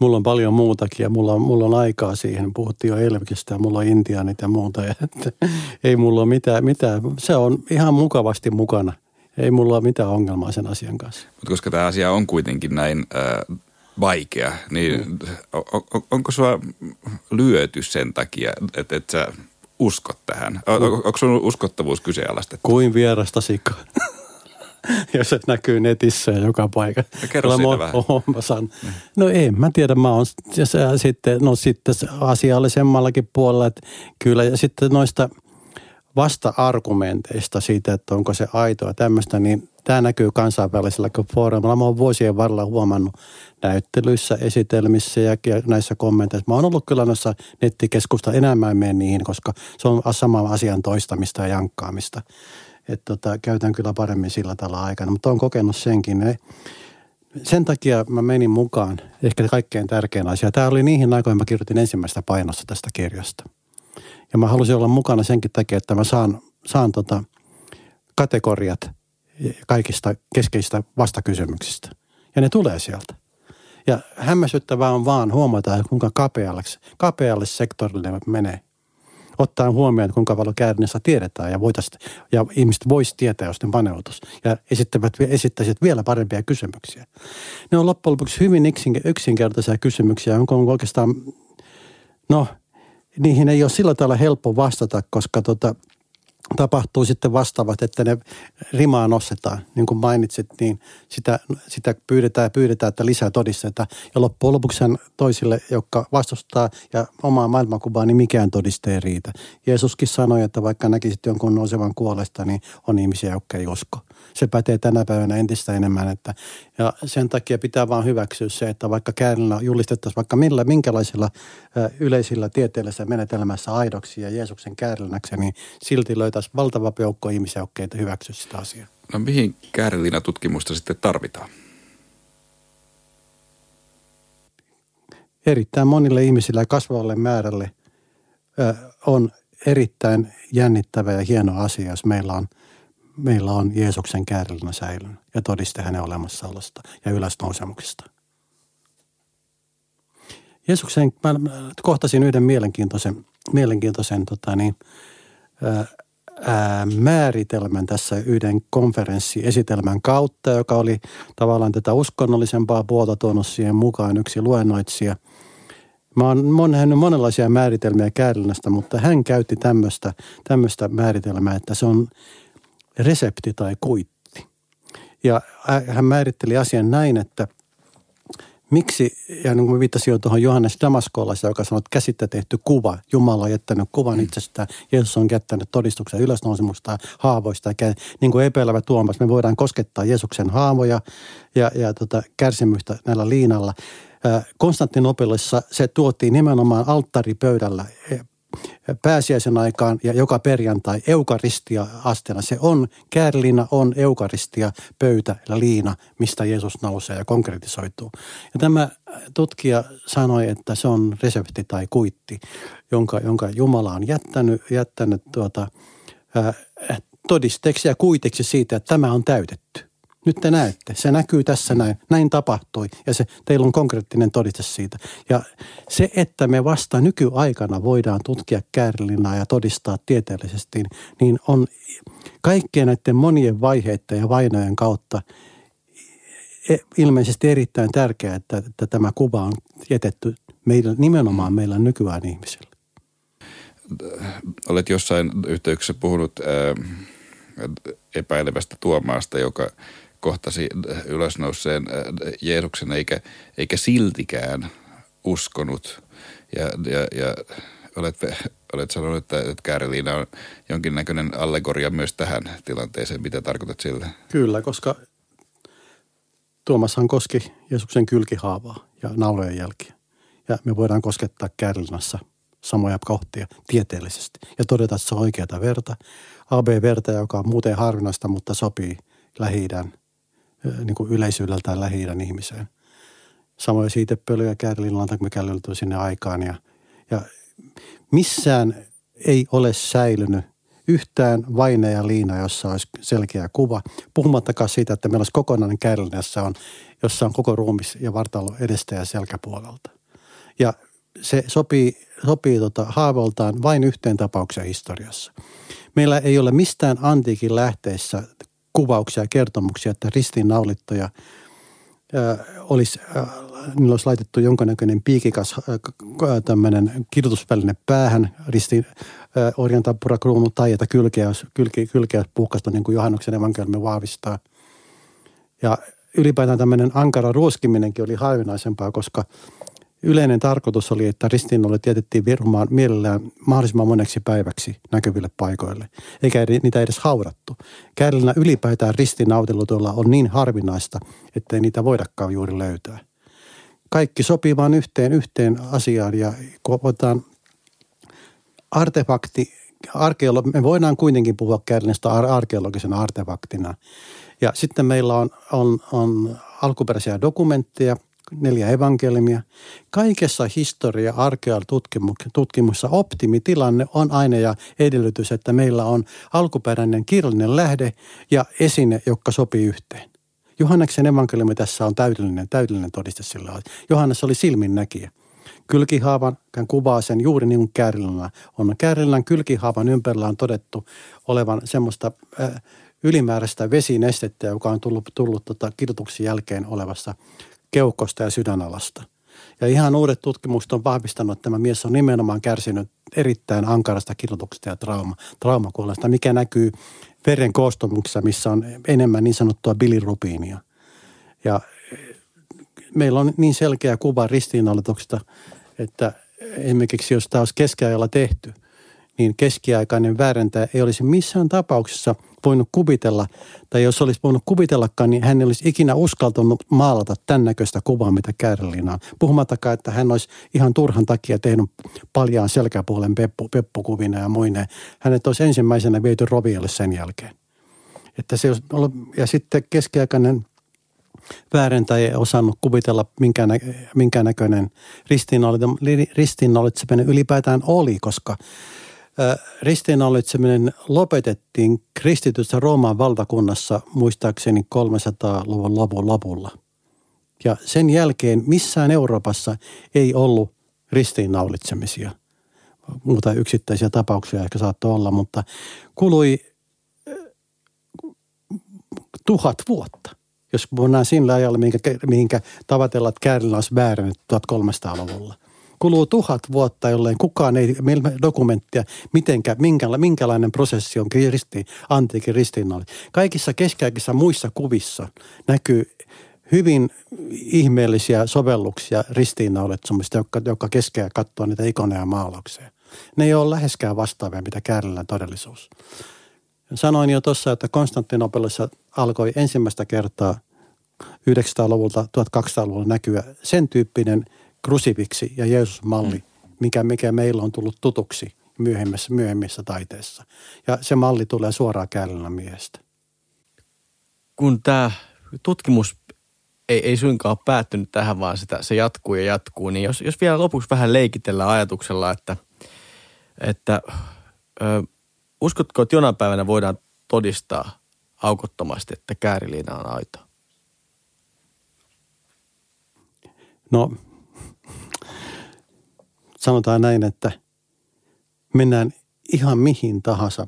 Speaker 3: Mulla on paljon muutakin ja mulla on, mulla on aikaa siihen. Puhuttiin jo Elvikistä ja mulla on intiaanit ja muuta. Ja [LAUGHS] että ei mulla ole mitään, mitään. Se on ihan mukavasti mukana. Ei mulla ole mitään ongelmaa sen asian kanssa.
Speaker 1: Mutta koska tämä asia on kuitenkin näin äh, vaikea, niin mm. on, on, onko sua lyöty sen takia, että et sä uskot tähän? On, on, onko sun uskottavuus kyseenalaistettu?
Speaker 3: Kuin vierasta sikaa. [LAUGHS] jos se näkyy netissä ja joka paikka.
Speaker 1: No kerro siitä vähän.
Speaker 3: Oh, mä saan. Mm. No ei, mä tiedä, mä oon sitten, no sitten asiallisemmallakin puolella, että kyllä ja sitten noista vasta-argumenteista siitä, että onko se aitoa tämmöistä, niin tämä näkyy kansainvälisellä foorumilla. Mä oon vuosien varrella huomannut näyttelyissä, esitelmissä ja näissä kommenteissa. Mä oon ollut kyllä noissa nettikeskusta enemmän mene niihin, koska se on sama asian toistamista ja jankkaamista että tota, käytän kyllä paremmin sillä tavalla aikana, mutta olen kokenut senkin. Sen takia mä menin mukaan, ehkä kaikkein tärkein asia. Tämä oli niihin aikoihin, mä kirjoitin ensimmäistä painosta tästä kirjasta. Ja mä halusin olla mukana senkin takia, että mä saan, saan tota kategoriat kaikista keskeisistä vastakysymyksistä. Ja ne tulee sieltä. Ja hämmästyttävää on vaan huomata, kuinka kapealle, kapealle sektorille menee ottaen huomioon, kuinka paljon käärinnestä tiedetään ja, ja ihmiset voisi tietää, jos ne paneutus. Ja esittävät, esittäisivät vielä parempia kysymyksiä. Ne on loppujen lopuksi hyvin yksinkertaisia kysymyksiä, onko oikeastaan, no niihin ei ole sillä tavalla helppo vastata, koska tota, tapahtuu sitten vastaavat, että ne rimaa nostetaan. Niin kuin mainitsit, niin sitä, sitä pyydetään ja pyydetään, että lisää todisteita. Ja loppujen lopuksi toisille, jotka vastustaa ja omaa maailmankuvaa, niin mikään todiste ei riitä. Jeesuskin sanoi, että vaikka näkisit jonkun nousevan kuolesta, niin on ihmisiä, jotka ei usko se pätee tänä päivänä entistä enemmän. Että, ja sen takia pitää vaan hyväksyä se, että vaikka käärillä julistettaisiin vaikka millä, minkälaisilla yleisillä tieteellisillä menetelmässä aidoksi ja Jeesuksen käärilläksi, niin silti löytäisi valtava joukko ihmisiä, jotka hyväksy sitä asiaa.
Speaker 1: No mihin käärillinä tutkimusta sitten tarvitaan?
Speaker 3: Erittäin monille ihmisille ja kasvavalle määrälle on erittäin jännittävä ja hieno asia, jos meillä on – meillä on Jeesuksen käärilmä säilynyt ja todiste hänen olemassaolosta ja ylösnousemuksesta. Jeesuksen, mä kohtasin yhden mielenkiintoisen, mielenkiintoisen tota niin, ää, ää, määritelmän tässä yhden konferenssiesitelmän kautta, joka oli tavallaan tätä uskonnollisempaa puolta tuonut siihen mukaan yksi luennoitsija. Mä oon mon, monenlaisia määritelmiä käärinnästä, mutta hän käytti tämmöistä määritelmää, että se on resepti tai kuitti. Ja hän määritteli asian näin, että miksi, ja niin kuin viittasin jo tuohon Johannes Damaskolaisen, joka sanoi, että käsittä tehty kuva, Jumala on jättänyt kuvan mm. itsestään, Jeesus on jättänyt todistuksen ylösnousemusta haavoista, ja niin kuin epäilävä Tuomas, me voidaan koskettaa Jeesuksen haavoja ja, ja tota, kärsimystä näillä liinalla. Konstantinopelissa se tuotiin nimenomaan alttaripöydällä pääsiäisen aikaan ja joka perjantai eukaristia astena. Se on, käärliina on eukaristia, pöytä ja liina, mistä Jeesus nousee ja konkretisoituu. Ja tämä tutkija sanoi, että se on resepti tai kuitti, jonka, jonka Jumala on jättänyt, jättänyt tuota, todisteeksi ja kuiteksi siitä, että tämä on täytetty. Nyt te näette, se näkyy tässä näin, näin tapahtui ja se, teillä on konkreettinen todiste siitä. Ja se, että me vasta nykyaikana voidaan tutkia käärilinaa ja todistaa tieteellisesti, niin on kaikkien näiden monien vaiheiden ja vainojen kautta e, ilmeisesti erittäin tärkeää, että, että tämä kuva on jätetty meidän, nimenomaan meillä nykyään ihmisille.
Speaker 1: Olet jossain yhteyksessä puhunut ää, epäilevästä Tuomaasta, joka kohtasi ylösnouseen Jeesuksen eikä, eikä siltikään uskonut. Ja, ja, ja olet, olet sanonut, että, että Kääriliina on jonkinnäköinen allegoria myös tähän tilanteeseen. Mitä tarkoitat sillä?
Speaker 3: Kyllä, koska Tuomashan koski Jeesuksen kylkihaavaa ja naulojen jälkiä. Ja me voidaan koskettaa Kääriliinassa samoja kohtia tieteellisesti ja todeta, että se on oikeata verta. AB-verta, joka on muuten harvinaista, mutta sopii lähi niin kuin yleisyydeltään lähi ihmiseen. Samoin siitepölyjä käärilinlanta, kun me källelty sinne aikaan. Ja, ja missään ei ole säilynyt yhtään vaine ja liina, jossa olisi selkeä kuva. Puhumattakaan siitä, että meillä olisi kokonainen käärilin, jossa on, jossa on koko ruumis ja vartalo edestä ja selkäpuolelta. Ja se sopii, sopii tota haavoltaan vain yhteen tapaukseen historiassa. Meillä ei ole mistään antiikin lähteessä kuvauksia ja kertomuksia, että ristiinnaulittuja olisi, niillä olisi laitettu jonkinnäköinen piikikas tämmöinen kirjoitusväline päähän, ristiin orjantappura kruunu tai että kylkeä, kylkeä, kylkeä puhkasta niin kuin Johannuksen evankeliumi vahvistaa. Ja ylipäätään tämmöinen ankara ruoskiminenkin oli harvinaisempaa, koska – Yleinen tarkoitus oli, että ristiinnaulot jätettiin virumaan mielellään mahdollisimman moneksi päiväksi näkyville paikoille, eikä niitä edes haudattu. Käärillä ylipäätään ristiinnautilutoilla on niin harvinaista, ettei niitä voidakaan juuri löytää. Kaikki sopii vain yhteen, yhteen asiaan ja kun otetaan artefakti, arkeolo- me voidaan kuitenkin puhua kärnestä arkeologisena artefaktina. Ja sitten meillä on, on, on alkuperäisiä dokumentteja – neljä evankeliumia. Kaikessa historia arkeologitutkimuksessa optimitilanne on aina ja edellytys, että meillä on alkuperäinen kirjallinen lähde ja esine, joka sopii yhteen. Johanneksen evankeliumi tässä on täydellinen, täydellinen todiste sillä Johannes oli silminnäkijä. Kylkihaavan kuvaa sen juuri niin kuin Käärillällä on. Käärilän kylkihaavan ympärillä on todettu olevan semmoista äh, ylimääräistä vesinestettä, joka on tullut, tullut tota, kirjoituksen jälkeen olevassa keuhkosta ja sydänalasta. Ja ihan uudet tutkimukset on vahvistanut, että tämä mies on nimenomaan kärsinyt erittäin ankarasta kirjoituksesta ja trauma, traumakuolesta, mikä näkyy veren koostumuksessa, missä on enemmän niin sanottua bilirubiinia. Ja meillä on niin selkeä kuva ristiinnaulituksesta, että esimerkiksi jos tämä olisi keskiajalla tehty, niin keskiaikainen väärentäjä ei olisi missään tapauksessa – voinut kuvitella, tai jos olisi voinut kuvitellakaan, niin hän ei olisi ikinä uskaltanut maalata tämän näköistä kuvaa, mitä Kärlina on. Puhumattakaan, että hän olisi ihan turhan takia tehnyt paljaan selkäpuolen peppu, peppukuvina ja muineen. Hänet olisi ensimmäisenä viety roviolle sen jälkeen. Että se olisi ollut, ja sitten keskiaikainen väärentäjä ei osannut kuvitella, minkä, nä, minkä näköinen ristiinnaulitseminen ylipäätään oli, koska – ristiinnaulitseminen lopetettiin kristityssä Rooman valtakunnassa muistaakseni 300-luvun lopun lopulla. Ja sen jälkeen missään Euroopassa ei ollut ristiinnaulitsemisia. Muuta yksittäisiä tapauksia ehkä saattoi olla, mutta kului tuhat vuotta. Jos mennään sillä ajalla, minkä, mihinkä tavatellaan, että Käärilä olisi 1300-luvulla – kuluu tuhat vuotta, jolleen kukaan ei dokumenttia, mitenkä, minkäla, minkälainen prosessi on risti, antiikin ristiinnauli. Kaikissa keskiaikaisissa muissa kuvissa näkyy hyvin ihmeellisiä sovelluksia ristiinnaulitsumista, jotka, jotka keskeä katsoo niitä ikoneja maalauksia. Ne ei ole läheskään vastaavia, mitä Käärilän todellisuus. Sanoin jo tuossa, että Konstantinopelissa alkoi ensimmäistä kertaa 900-luvulta 1200-luvulla näkyä sen tyyppinen – krusifiksi ja Jeesus-malli, mm. mikä, mikä meillä on tullut tutuksi myöhemmissä, myöhemmissä taiteissa. Ja se malli tulee suoraan Käällän miehestä.
Speaker 2: Kun tämä tutkimus ei, ei suinkaan ole päättynyt tähän, vaan sitä, se jatkuu ja jatkuu, niin jos, jos vielä lopuksi vähän leikitellään ajatuksella, että, että ö, uskotko, että jonain päivänä voidaan todistaa aukottomasti, että kääriliina on aito?
Speaker 3: No sanotaan näin, että mennään ihan mihin tahansa.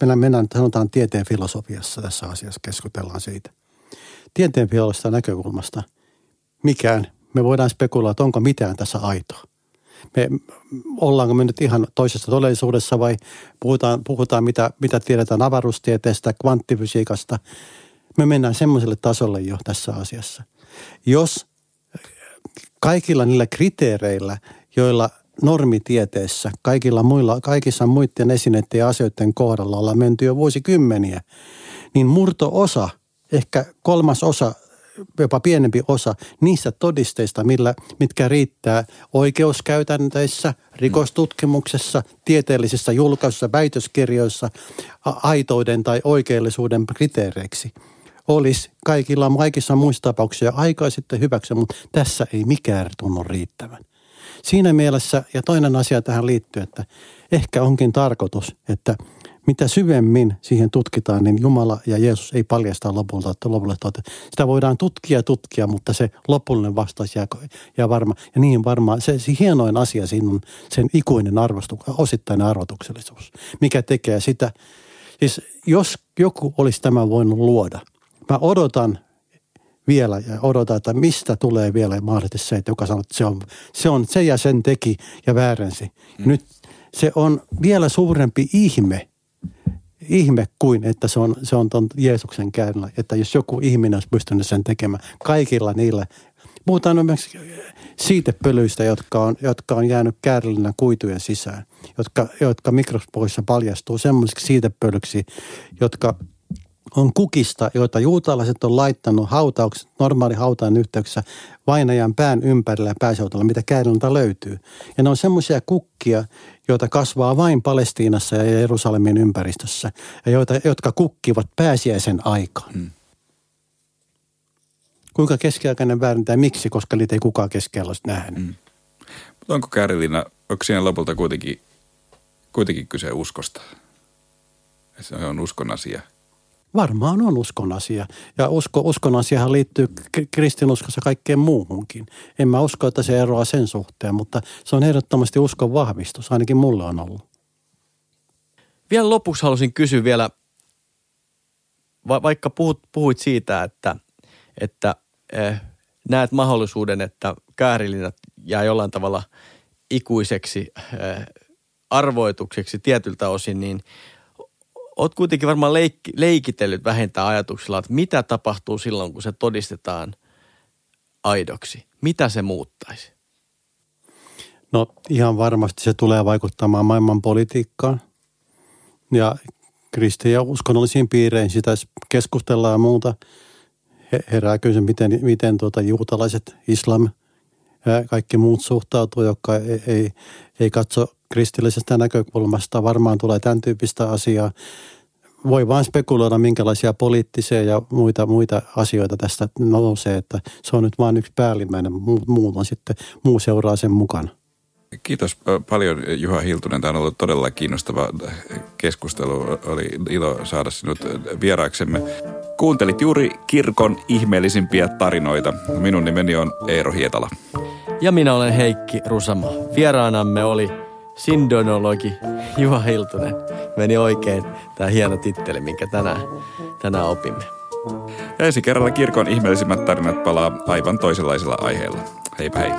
Speaker 3: Mennään, mennään sanotaan tieteen filosofiassa tässä asiassa, keskustellaan siitä. tieteen näkökulmasta mikään, me voidaan spekuloida, onko mitään tässä aitoa me, ollaanko me nyt ihan toisessa todellisuudessa vai puhutaan, puhutaan mitä, mitä tiedetään avaruustieteestä, kvanttifysiikasta. Me mennään semmoiselle tasolle jo tässä asiassa. Jos kaikilla niillä kriteereillä, joilla normitieteessä, kaikilla muilla, kaikissa muiden esineiden ja asioiden kohdalla ollaan menty jo vuosikymmeniä, niin murto-osa, ehkä kolmas osa jopa pienempi osa niistä todisteista, millä, mitkä riittää oikeuskäytänteissä, rikostutkimuksessa, tieteellisissä julkaisuissa, väitöskirjoissa, aitouden tai oikeellisuuden kriteereiksi olisi kaikilla kaikissa muissa tapauksissa aikaa sitten hyväksi, mutta tässä ei mikään tunnu riittävän. Siinä mielessä, ja toinen asia tähän liittyy, että ehkä onkin tarkoitus, että – mitä syvemmin siihen tutkitaan, niin Jumala ja Jeesus ei paljasta lopulta, että lopulta että sitä voidaan tutkia tutkia, mutta se lopullinen vastaus jää, jää varma. Ja niin varmaan se, se hienoin asia siinä on sen ikuinen arvostus, osittainen arvotuksellisuus, mikä tekee sitä. Siis jos joku olisi tämä voinut luoda, mä odotan vielä ja odotan, että mistä tulee vielä mahdollisesti se, että joka sanoo, että se on se, on se ja sen teki ja väärensi. Mm. Nyt se on vielä suurempi ihme, ihme kuin, että se on, se on ton Jeesuksen käynillä. Että jos joku ihminen olisi pystynyt sen tekemään kaikilla niillä. Puhutaan esimerkiksi siitepölyistä, jotka on, jotka on jäänyt käärillinä kuitujen sisään, jotka, jotka mikroskopissa paljastuu semmoisiksi siitepölyksi, jotka on kukista, joita juutalaiset on laittanut hautaukset, normaali hautaan yhteyksessä vainajan pään ympärillä ja pääseutalla, mitä kääriltä löytyy. Ja ne on semmoisia kukkia, joita kasvaa vain Palestiinassa ja Jerusalemin ympäristössä, ja joita, jotka kukkivat pääsiäisen aikaan. Hmm. Kuinka keskiaikainen väärintää miksi, koska niitä ei kukaan keskellä olisi nähnyt. Hmm.
Speaker 1: Mutta onko Käärilina, onko siinä lopulta kuitenkin, kuitenkin kyse uskosta? Se on uskon asia –
Speaker 3: Varmaan on uskon asia. Ja usko, uskon asiahan liittyy kristinuskossa kaikkeen muuhunkin. En mä usko, että se eroaa sen suhteen, mutta se on ehdottomasti uskon vahvistus. Ainakin mulle on ollut.
Speaker 2: Vielä lopuksi halusin kysyä vielä, va- vaikka puhut, puhuit siitä, että, että äh, näet mahdollisuuden, että käärilinat jää jollain tavalla ikuiseksi äh, arvoitukseksi tietyltä osin, niin – oot kuitenkin varmaan leikki, leikitellyt vähentää ajatuksilla, että mitä tapahtuu silloin, kun se todistetaan aidoksi. Mitä se muuttaisi?
Speaker 3: No ihan varmasti se tulee vaikuttamaan maailman politiikkaan. Ja kristi- ja uskonnollisiin piireihin sitä keskustellaan ja muuta. Herää kysymys, miten, miten tuota, juutalaiset, islam ja kaikki muut suhtautuu, jotka ei, ei, ei katso kristillisestä näkökulmasta varmaan tulee tämän tyyppistä asiaa. Voi vain spekuloida, minkälaisia poliittisia ja muita, muita asioita tästä nousee, että se on nyt vain yksi päällimmäinen, muu, muu on sitten, muu seuraa sen mukana.
Speaker 1: Kiitos paljon Juha Hiltunen. Tämä on ollut todella kiinnostava keskustelu. Oli ilo saada sinut vieraaksemme. Kuuntelit juuri kirkon ihmeellisimpiä tarinoita. Minun nimeni on Eero Hietala.
Speaker 2: Ja minä olen Heikki Rusama. Vieraanamme oli sindonologi Juha Hiltunen. Meni oikein tämä hieno titteli, minkä tänään, tänään opimme.
Speaker 1: Ja ensi kerralla kirkon ihmeellisimmät tarinat palaa aivan toisenlaisella aiheella. Heipä hei.